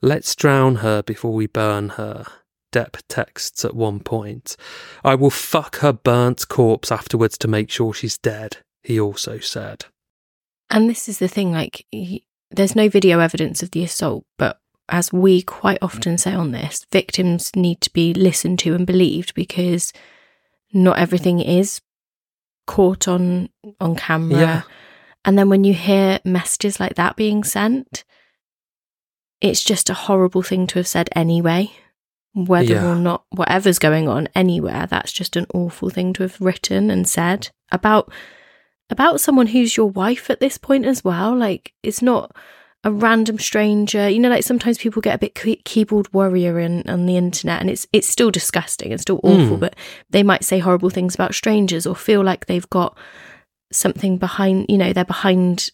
Let's drown her before we burn her. Depp texts at one point. I will fuck her burnt corpse afterwards to make sure she's dead, he also said. And this is the thing like, he, there's no video evidence of the assault, but as we quite often say on this, victims need to be listened to and believed because not everything is caught on on camera. Yeah. And then when you hear messages like that being sent, it's just a horrible thing to have said anyway. Whether Yeah. or not whatever's going on anywhere, that's just an awful thing to have written and said about about someone who's your wife at this point as well. Like it's not a random stranger. You know, like sometimes people get a bit key- keyboard warrior in, on the internet, and it's it's still disgusting and still awful. Mm. But they might say horrible things about strangers or feel like they've got something behind. You know, they're behind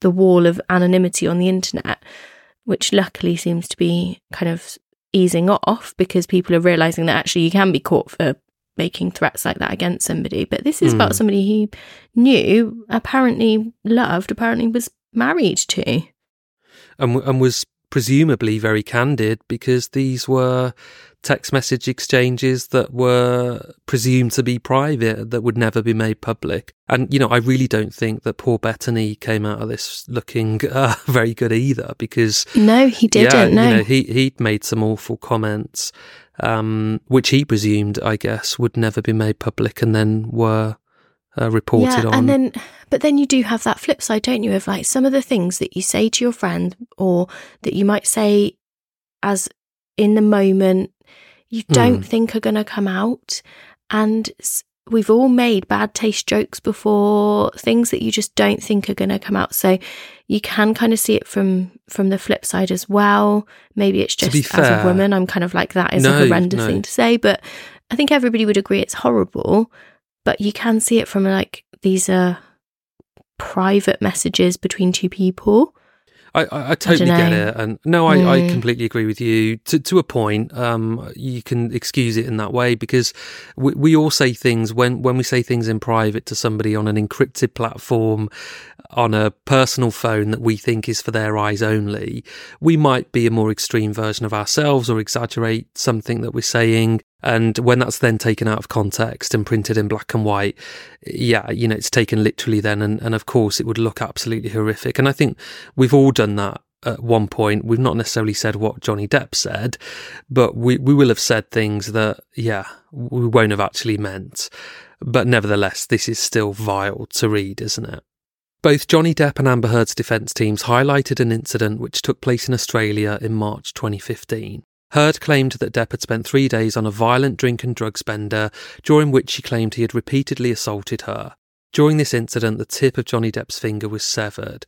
the wall of anonymity on the internet, which luckily seems to be kind of easing off because people are realizing that actually you can be caught for making threats like that against somebody. But this is about Mm. somebody he knew, apparently loved, apparently was married to. And, and was presumably very candid because these were text message exchanges that were presumed to be private that would never be made public. And, you know, I really don't think that poor Bettany came out of this looking [LAUGHS] uh, very good either because No, he didn't. yeah, no. you know, he he'd made some awful comments, um, which he presumed, I guess, would never be made public, and then were uh, reported yeah, on. and then but then you do have that flip side, don't you? Of like some of the things that you say to your friend or that you might say as in the moment you don't Hmm. think are going to come out, and we've all made bad taste jokes before, things that you just don't think are going to come out. So you can kind of see it from from the flip side as well. Maybe it's just as a woman, I'm kind of like that is a horrendous no. thing to say, but I think everybody would agree it's horrible. But you can see it from like these are private messages between two people. I, I, I totally get it, and no, I, I Mm. completely agree with you. To to a point, um, you can excuse it in that way because we, we all say things when when we say things in private to somebody on an encrypted platform, on a personal phone that we think is for their eyes only. We might be a more extreme version of ourselves or exaggerate something that we're saying. And when that's then taken out of context and printed in black and white, yeah, you know, it's taken literally then. And, and of course, it would look absolutely horrific. And I think we've all done that at one point. We've not necessarily said what Johnny Depp said, but we, we will have said things that, yeah, we won't have actually meant. But nevertheless, this is still vile to read, isn't it? Both Johnny Depp and Amber Heard's defence teams highlighted an incident which took place in Australia in March 2015. Heard claimed that Depp had spent three days on a violent drink and drug bender, during which she claimed he had repeatedly assaulted her. During this incident, the tip of Johnny Depp's finger was severed.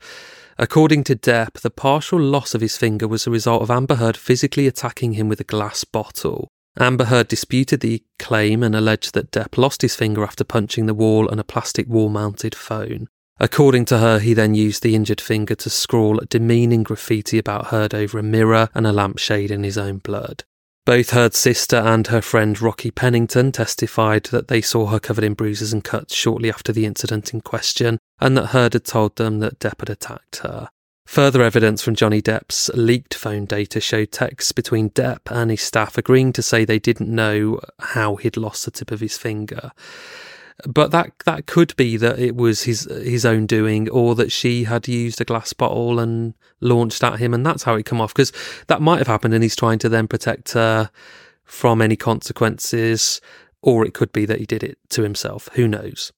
According to Depp, the partial loss of his finger was a result of Amber Heard physically attacking him with a glass bottle. Amber Heard disputed the claim and alleged that Depp lost his finger after punching the wall and a plastic wall mounted phone. According to her, he then used the injured finger to scrawl demeaning graffiti about Heard over a mirror and a lampshade in his own blood. Both Heard's sister and her friend Rocky Pennington testified that they saw her covered in bruises and cuts shortly after the incident in question, and that Heard had told them that Depp had attacked her. Further evidence from Johnny Depp's leaked phone data showed texts between Depp and his staff agreeing to say they didn't know how he'd lost the tip of his finger. But that that could be that it was his his own doing, or that she had used a glass bottle and launched at him, and that's how it come off. Because that might have happened, and he's trying to then protect her from any consequences, or it could be that he did it to himself. Who knows?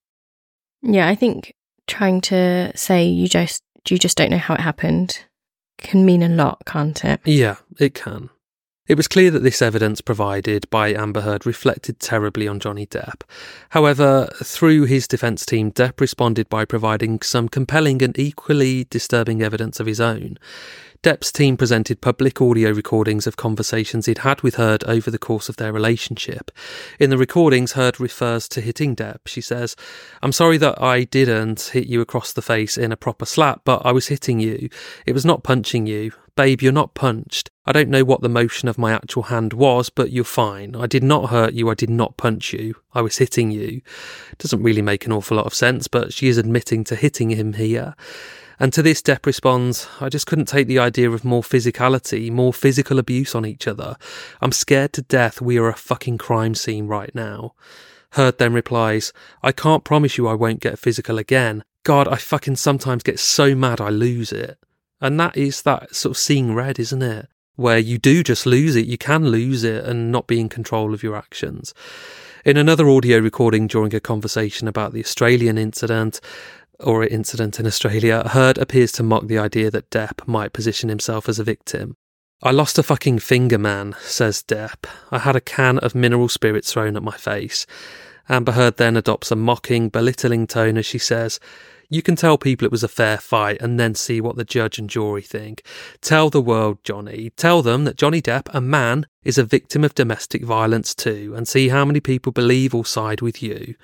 Yeah, I think trying to say you just you just don't know how it happened can mean a lot, can't it? Yeah, it can. It was clear that this evidence provided by Amber Heard reflected terribly on Johnny Depp. However, through his defence team, Depp responded by providing some compelling and equally disturbing evidence of his own. Depp's team presented public audio recordings of conversations he'd had with Heard over the course of their relationship. In the recordings, Heard refers to hitting Depp. She says, I'm sorry that I didn't hit you across the face in a proper slap, but I was hitting you. It was not punching you. Babe, you're not punched. I don't know what the motion of my actual hand was, but you're fine. I did not hurt you. I did not punch you. I was hitting you. Doesn't really make an awful lot of sense, but she is admitting to hitting him here. And to this, Depp responds, I just couldn't take the idea of more physicality, more physical abuse on each other. I'm scared to death we are a fucking crime scene right now. Heard then replies, I can't promise you I won't get physical again. God, I fucking sometimes get so mad I lose it. And that is that sort of seeing red, isn't it? Where you do just lose it. You can lose it and not be in control of your actions. In another audio recording during a conversation about the Australian incident, or incident in Australia, Heard appears to mock the idea that Depp might position himself as a victim. I lost a fucking finger, man, says Depp. I had a can of mineral spirits thrown at my face. Amber Heard then adopts a mocking, belittling tone as she says, you can tell people it was a fair fight and then see what the judge and jury think. Tell the world, Johnny. Tell them that Johnny Depp, a man, is a victim of domestic violence too, and see how many people believe or side with you.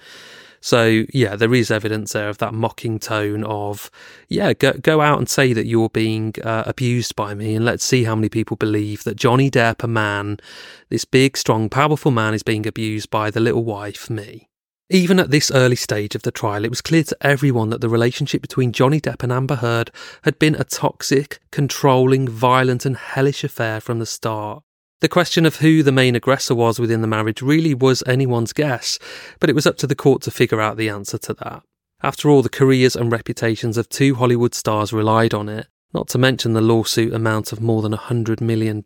So yeah, there is evidence there of that mocking tone of yeah, go go out and say that you're being uh, abused by me, and let's see how many people believe that Johnny Depp, a man, this big, strong, powerful man, is being abused by the little wife, me. Even at this early stage of the trial, it was clear to everyone that the relationship between Johnny Depp and Amber Heard had been a toxic, controlling, violent, and hellish affair from the start. The question of who the main aggressor was within the marriage really was anyone's guess, but it was up to the court to figure out the answer to that. After all, the careers and reputations of two Hollywood stars relied on it, not to mention the lawsuit amount of more than $100 million.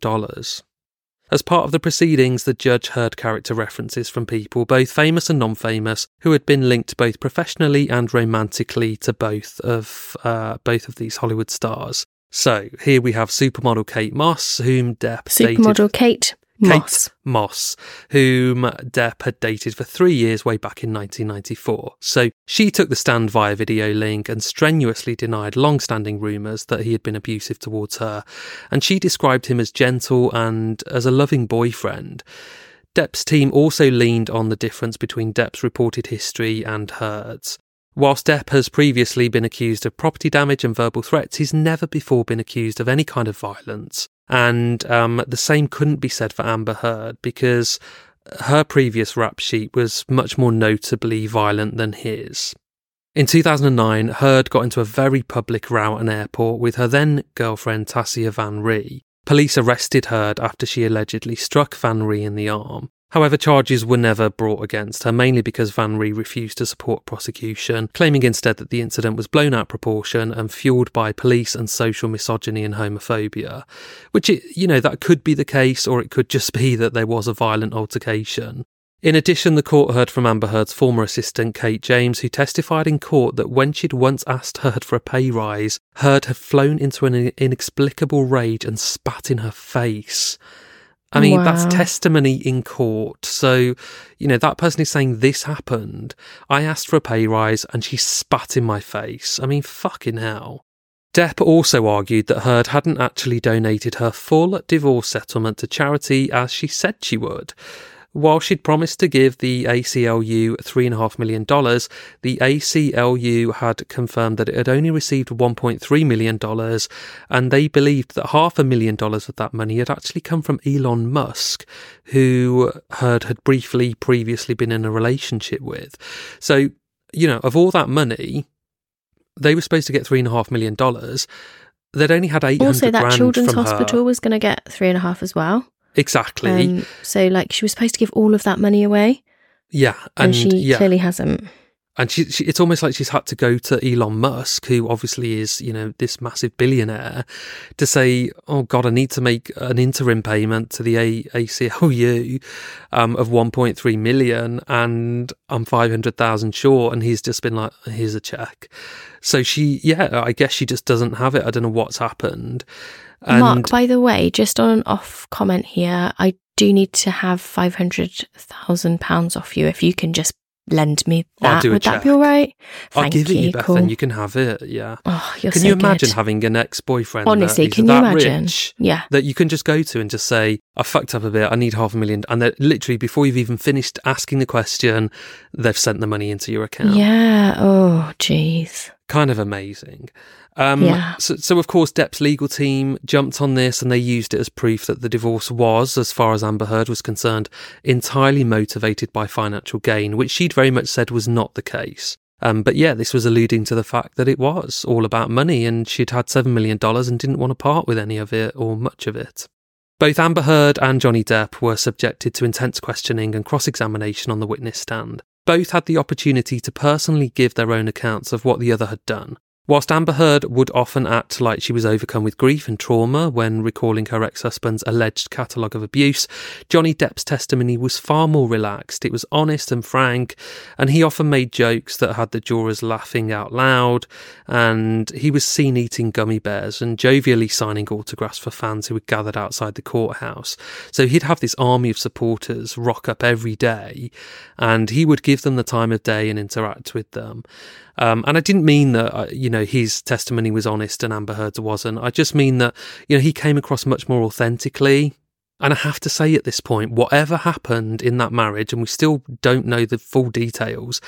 As part of the proceedings, the judge heard character references from people, both famous and non famous, who had been linked both professionally and romantically to both of uh, both of these Hollywood stars. So here we have supermodel Kate Moss, whom Depp supermodel dated. Kate Moss. Kate Moss, whom Depp had dated for three years way back in 1994. So she took the stand via video link and strenuously denied long standing rumours that he had been abusive towards her. And she described him as gentle and as a loving boyfriend. Depp's team also leaned on the difference between Depp's reported history and Heard's. Whilst Depp has previously been accused of property damage and verbal threats, he's never before been accused of any kind of violence. And um, the same couldn't be said for Amber Heard because her previous rap sheet was much more notably violent than his. In 2009, Heard got into a very public row at an airport with her then girlfriend Tasya Van Ree. Police arrested Heard after she allegedly struck Van Ree in the arm. However, charges were never brought against her, mainly because Van Ree refused to support prosecution, claiming instead that the incident was blown out of proportion and fueled by police and social misogyny and homophobia. Which, it, you know, that could be the case, or it could just [LAUGHS] be that there was a violent altercation. In addition, the court heard from Amber Heard's former assistant, Kate James, who testified in court that when she'd once asked Heard for a pay rise, Heard had flown into an inexplicable rage and spat in her face. I mean, wow. that's testimony in court. So, you know, that person is saying this happened. I asked for a pay rise and she spat in my face. I mean, fucking hell. Depp also argued that Heard hadn't actually donated her full divorce settlement to charity as she said she would. While she'd promised to give the ACLU $3.5 million, the ACLU had confirmed that it had only received $1.3 million, and they believed that half a million dollars of that money had actually come from Elon Musk, who Heard had briefly previously been in a relationship with. So, you know, of all that money, they were supposed to get $3.5 million. They'd only had 800 Also, that children's hospital her. was going to get three and a half as well. Exactly. Um, so, like, she was supposed to give all of that money away. Yeah, and, and she yeah. clearly hasn't. And she, she, it's almost like she's had to go to Elon Musk, who obviously is, you know, this massive billionaire, to say, "Oh God, I need to make an interim payment to the A- ACLU um, of 1.3 million, and I'm 500,000 short." And he's just been like, "Here's a check." So she, yeah, I guess she just doesn't have it. I don't know what's happened. And Mark, by the way, just on an off comment here, I do need to have £500,000 off you if you can just lend me I'll that. Would that be all right? I'll Thank give it you. you, Beth, cool. and you can have it. Yeah. oh, you're can so you imagine good. having an ex-boyfriend? Honestly, can you that imagine? rich Yeah. that you can just go to and just say, "I fucked up a bit. I need half a million. and that literally before you've even finished asking the question, they've sent the money into your account. Yeah. Oh, jeez. Kind of amazing. Um, Yeah. so, so, of course, Depp's legal team jumped on this and they used it as proof that the divorce was, as far as Amber Heard was concerned, entirely motivated by financial gain, which she'd very much said was not the case. Um, but yeah, this was alluding to the fact that it was all about money and she'd had $7 million and didn't want to part with any of it or much of it. Both Amber Heard and Johnny Depp were subjected to intense questioning and cross examination on the witness stand. Both had the opportunity to personally give their own accounts of what the other had done. Whilst Amber Heard would often act like she was overcome with grief and trauma when recalling her ex husband's alleged catalogue of abuse, Johnny Depp's testimony was far more relaxed. It was honest and frank, and he often made jokes that had the jurors laughing out loud. And he was seen eating gummy bears and jovially signing autographs for fans who had gathered outside the courthouse. So he'd have this army of supporters rock up every day, and he would give them the time of day and interact with them. Um, and I didn't mean that, uh, you know, his testimony was honest and Amber Heard's wasn't. I just mean that, you know, he came across much more authentically. And I have to say at this point, whatever happened in that marriage, and we still don't know the full details,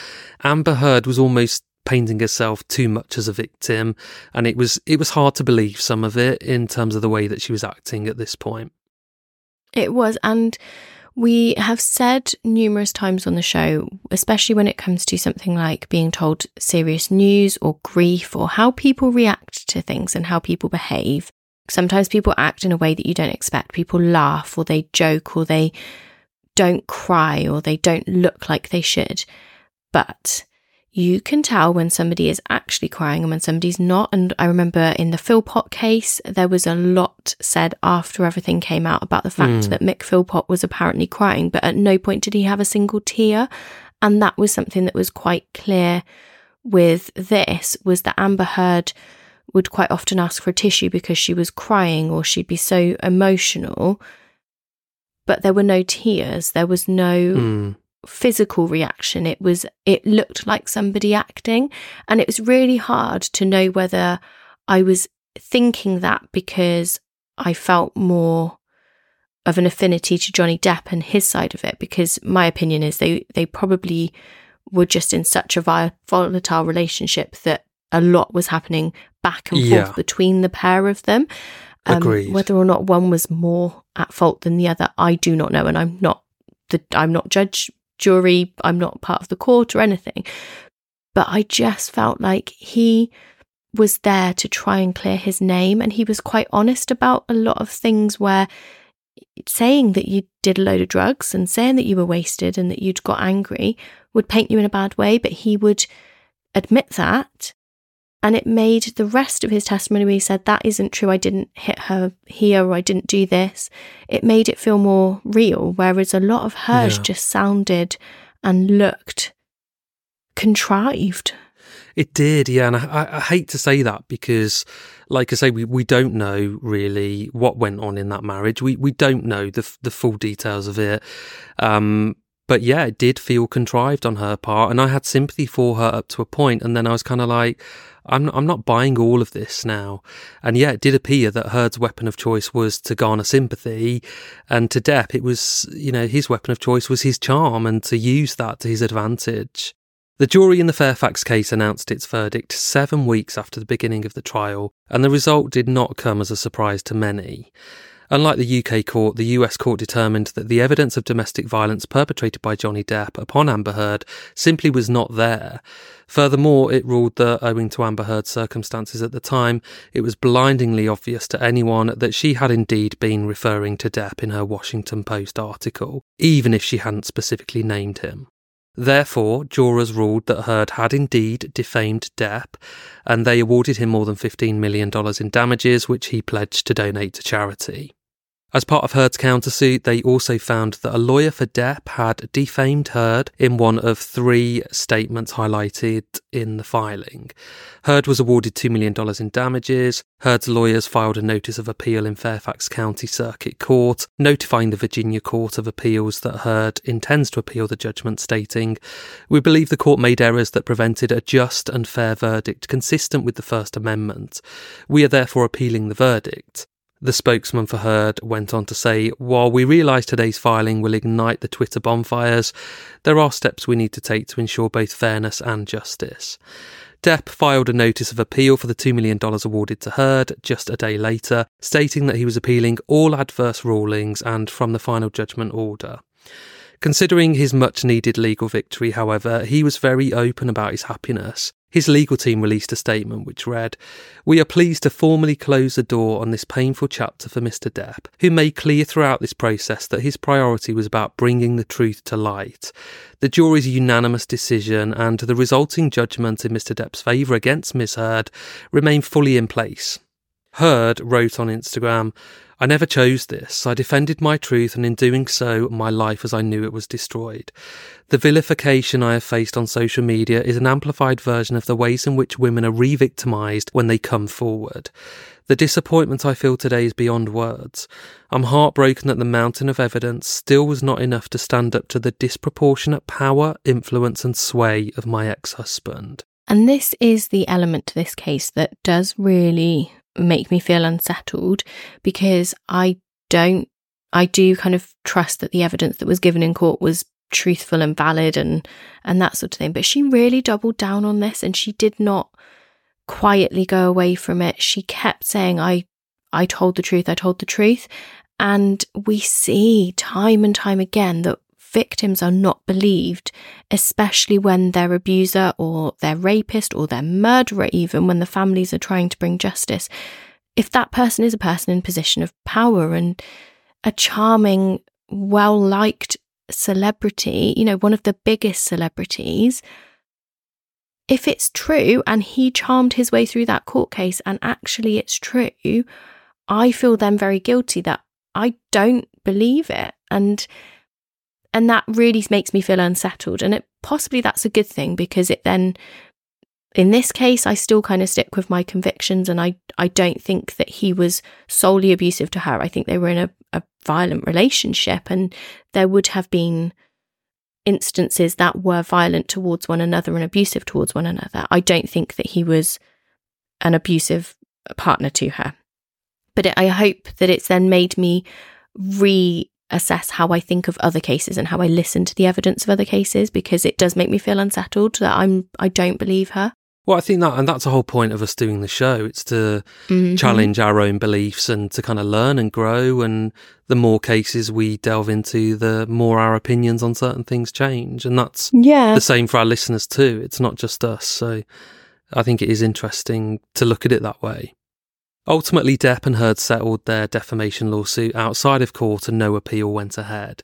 Amber Heard was almost painting herself too much as a victim. And it was, it was hard to believe some of it in terms of the way that she was acting at this point. It was. And we have said numerous times on the show, especially when it comes to something like being told serious news or grief or how people react to things and how people behave. Sometimes people act in a way that you don't expect. People laugh or they joke or they don't cry or they don't look like they should. But you can tell when somebody is actually crying and when somebody's not. And I remember in the Philpott case, there was a lot said after everything came out about the fact Mm. that Mick Philpott was apparently crying, but at no point did he have a single tear. And that was something that was quite clear with this was that Amber Heard would quite often ask for a tissue because she was crying or she'd be so emotional. But there were no tears. There was no Mm. Physical reaction. It was, it looked like somebody acting. And it was really hard to know whether I was thinking that because I felt more of an affinity to Johnny Depp and his side of it. Because my opinion is they, they probably were just in such a volatile relationship that a lot was happening back and Yeah. forth between the pair of them. Um. Whether or not one was more at fault than the other, I do not know, and I'm not the I'm not judge, jury, I'm not part of the court or anything. But I just felt like he was there to try and clear his name, and he was quite honest about a lot of things where saying that you did a load of drugs and saying that you were wasted and that you'd got angry would paint you in a bad way, but he would admit that. And it made the rest of his testimony where he said, That isn't true. I didn't hit her here or I didn't do this. It made it feel more real. Whereas a lot of hers Yeah. just sounded and looked contrived. It did, yeah, and I, I- hate to say that because, like I say, we, we don't know really what went on in that marriage. We we don't know the the full details of it. Um, but yeah, it did feel contrived on her part, and I had sympathy for her up to a point, and then I was kind of like, I'm I'm not buying all of this now. And yeah, it did appear that Heard's weapon of choice was to garner sympathy, and to Depp, it was you know his weapon of choice was his charm, and to use that to his advantage. The jury in the Fairfax case announced its verdict seven weeks after the beginning of the trial, and the result did not come as a surprise to many. Unlike the UK court, the US court determined that the evidence of domestic violence perpetrated by Johnny Depp upon Amber Heard simply was not there. Furthermore, it ruled that, owing to Amber Heard's circumstances at the time, it was blindingly obvious to anyone that she had indeed been referring to Depp in her Washington Post article, even if she hadn't specifically named him. Therefore, jurors ruled that Heard had indeed defamed Depp, and they awarded him more than $15 million in damages, which he pledged to donate to charity. As part of Heard's countersuit, they also found that a lawyer for Depp had defamed Heard in one of three statements highlighted in the filing. Heard was awarded $2 million in damages. Heard's lawyers filed a notice of appeal in Fairfax County Circuit Court, notifying the Virginia Court of Appeals that Heard intends to appeal the judgment, stating, We believe the court made errors that prevented a just and fair verdict consistent with the First Amendment. We are therefore appealing the verdict. The spokesman for Heard went on to say, While we realise today's filing will ignite the Twitter bonfires, there are steps we need to take to ensure both fairness and justice. Depp filed a notice of appeal for the $2 million awarded to Heard just a day later, stating that he was appealing all adverse rulings and from the final judgment order. Considering his much needed legal victory, however, he was very open about his happiness. His legal team released a statement which read, We are pleased to formally close the door on this painful chapter for Mr. Depp, who made clear throughout this process that his priority was about bringing the truth to light. The jury's unanimous decision and the resulting judgment in Mr. Depp's favour against Miss Heard remain fully in place. Heard wrote on Instagram, I never chose this. I defended my truth, and in doing so, my life as I knew it was destroyed. The vilification I have faced on social media is an amplified version of the ways in which women are re victimized when they come forward. The disappointment I feel today is beyond words. I'm heartbroken that the mountain of evidence still was not enough to stand up to the disproportionate power, influence, and sway of my ex husband. And this is the element to this case that does really make me feel unsettled because I don't, I do kind of trust that the evidence that was given in court was truthful and valid and and that sort of thing. But she really doubled down on this and she did not quietly go away from it. She kept saying i i told the truth i told the truth. And we see time and time again that victims are not believed, especially when their abuser or their rapist or their murderer, even when the families are trying to bring justice. If that person is a person in position of power and a charming, well liked celebrity, you know, one of the biggest celebrities, if it's true and he charmed his way through that court case and actually it's true, I feel then very guilty that I don't believe it. And and that really makes me feel unsettled. And it possibly that's a good thing because it then in this case i still kind of stick with my convictions and i i don't think that he was solely abusive to her. I think they were in a, a violent relationship and there would have been instances that were violent towards one another and abusive towards one another. I don't think that he was an abusive partner to her. But it, i hope that it's then made me re assess how I think of other cases and how I listen to the evidence of other cases because it does make me feel unsettled that I'm I don't believe her. Well, I think that, and that's the whole point of us doing the show. It's to mm-hmm. challenge our own beliefs and to kind of learn and grow. And the more cases we delve into, the more our opinions on certain things change. And that's yeah. the same for our listeners too. It's not just us. So I think it is interesting to look at it that way. Ultimately, Depp and Heard settled their defamation lawsuit outside of court and no appeal went ahead.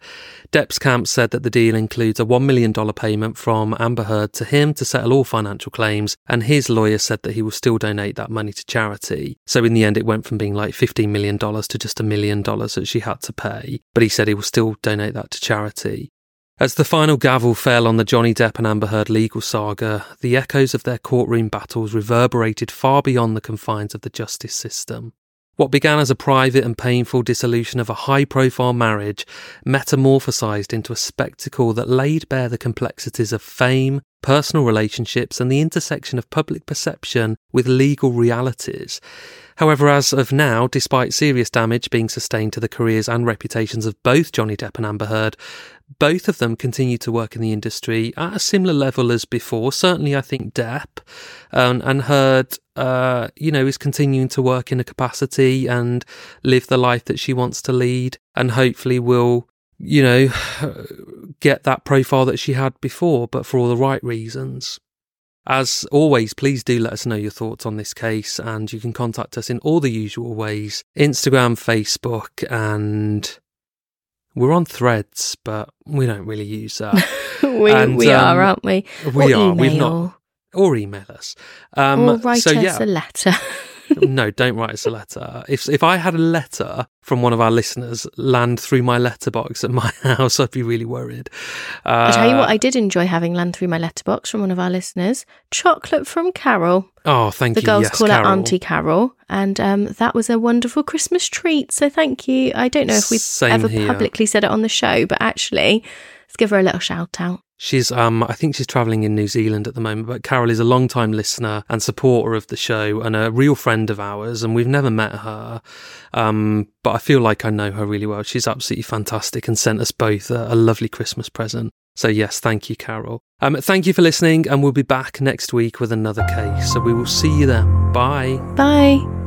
Depp's camp said that the deal includes a $1 million payment from Amber Heard to him to settle all financial claims, and his lawyer said that he will still donate that money to charity. So in the end, it went from being like $15 million to just a million dollars that she had to pay, but he said he will still donate that to charity. As the final gavel fell on the Johnny Depp and Amber Heard legal saga, the echoes of their courtroom battles reverberated far beyond the confines of the justice system. What began as a private and painful dissolution of a high profile marriage metamorphosized into a spectacle that laid bare the complexities of fame, personal relationships, and the intersection of public perception with legal realities. However, as of now, despite serious damage being sustained to the careers and reputations of both Johnny Depp and Amber Heard, both of them continue to work in the industry at a similar level as before. Certainly, I think Depp um, and Heard, uh, you know, is continuing to work in a capacity and live the life that she wants to lead, and hopefully will, you know, [SIGHS] get that profile that she had before, but for all the right reasons. As always, please do let us know your thoughts on this case, and you can contact us in all the usual ways Instagram, Facebook, and we're on threads, but we don't really use that. [LAUGHS] we and, we um, are, aren't we? We or are. Email. We've not. Or email us. Um, or write so, us yeah. a letter. [LAUGHS] no, don't write us a letter. If if I had a letter from one of our listeners land through my letterbox at my [LAUGHS] house, I'd be really worried. Uh, I'll tell you what, I did enjoy having land through my letterbox from one of our listeners. Chocolate from Carol. Oh, thank the you. The girls yes, call Carol. her Auntie Carol, and um, that was a wonderful Christmas treat. So thank you. I don't know if we've Same ever here. publicly said it on the show, but actually, let's give her a little shout out. She's, um, I think she's travelling in New Zealand at the moment, but Carol is a long-time listener and supporter of the show and a real friend of ours, and we've never met her. Um, but I feel like I know her really well. She's absolutely fantastic and sent us both a, a lovely Christmas present. So, yes, thank you, Carol. Um, thank you for listening, and we'll be back next week with another case. So, we will see you then. Bye. Bye.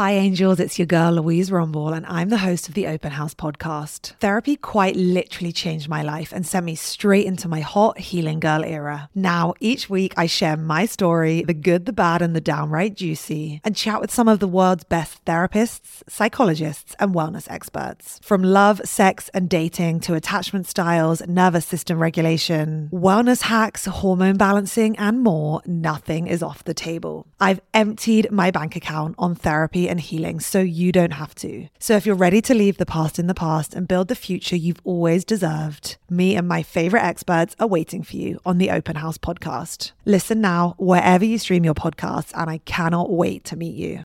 Hi, angels. It's your girl, Louise Rumble, and I'm the host of the Open House podcast. Therapy quite literally changed my life and sent me straight into my hot healing girl era. Now, each week, I share my story the good, the bad, and the downright juicy and chat with some of the world's best therapists, psychologists, and wellness experts. From love, sex, and dating to attachment styles, nervous system regulation, wellness hacks, hormone balancing, and more, nothing is off the table. I've emptied my bank account on therapy and healing so you don't have to. So if you're ready to leave the past in the past and build the future you've always deserved, me and my favorite experts are waiting for you on the Open House podcast. Listen now wherever you stream your podcasts, and I cannot wait to meet you.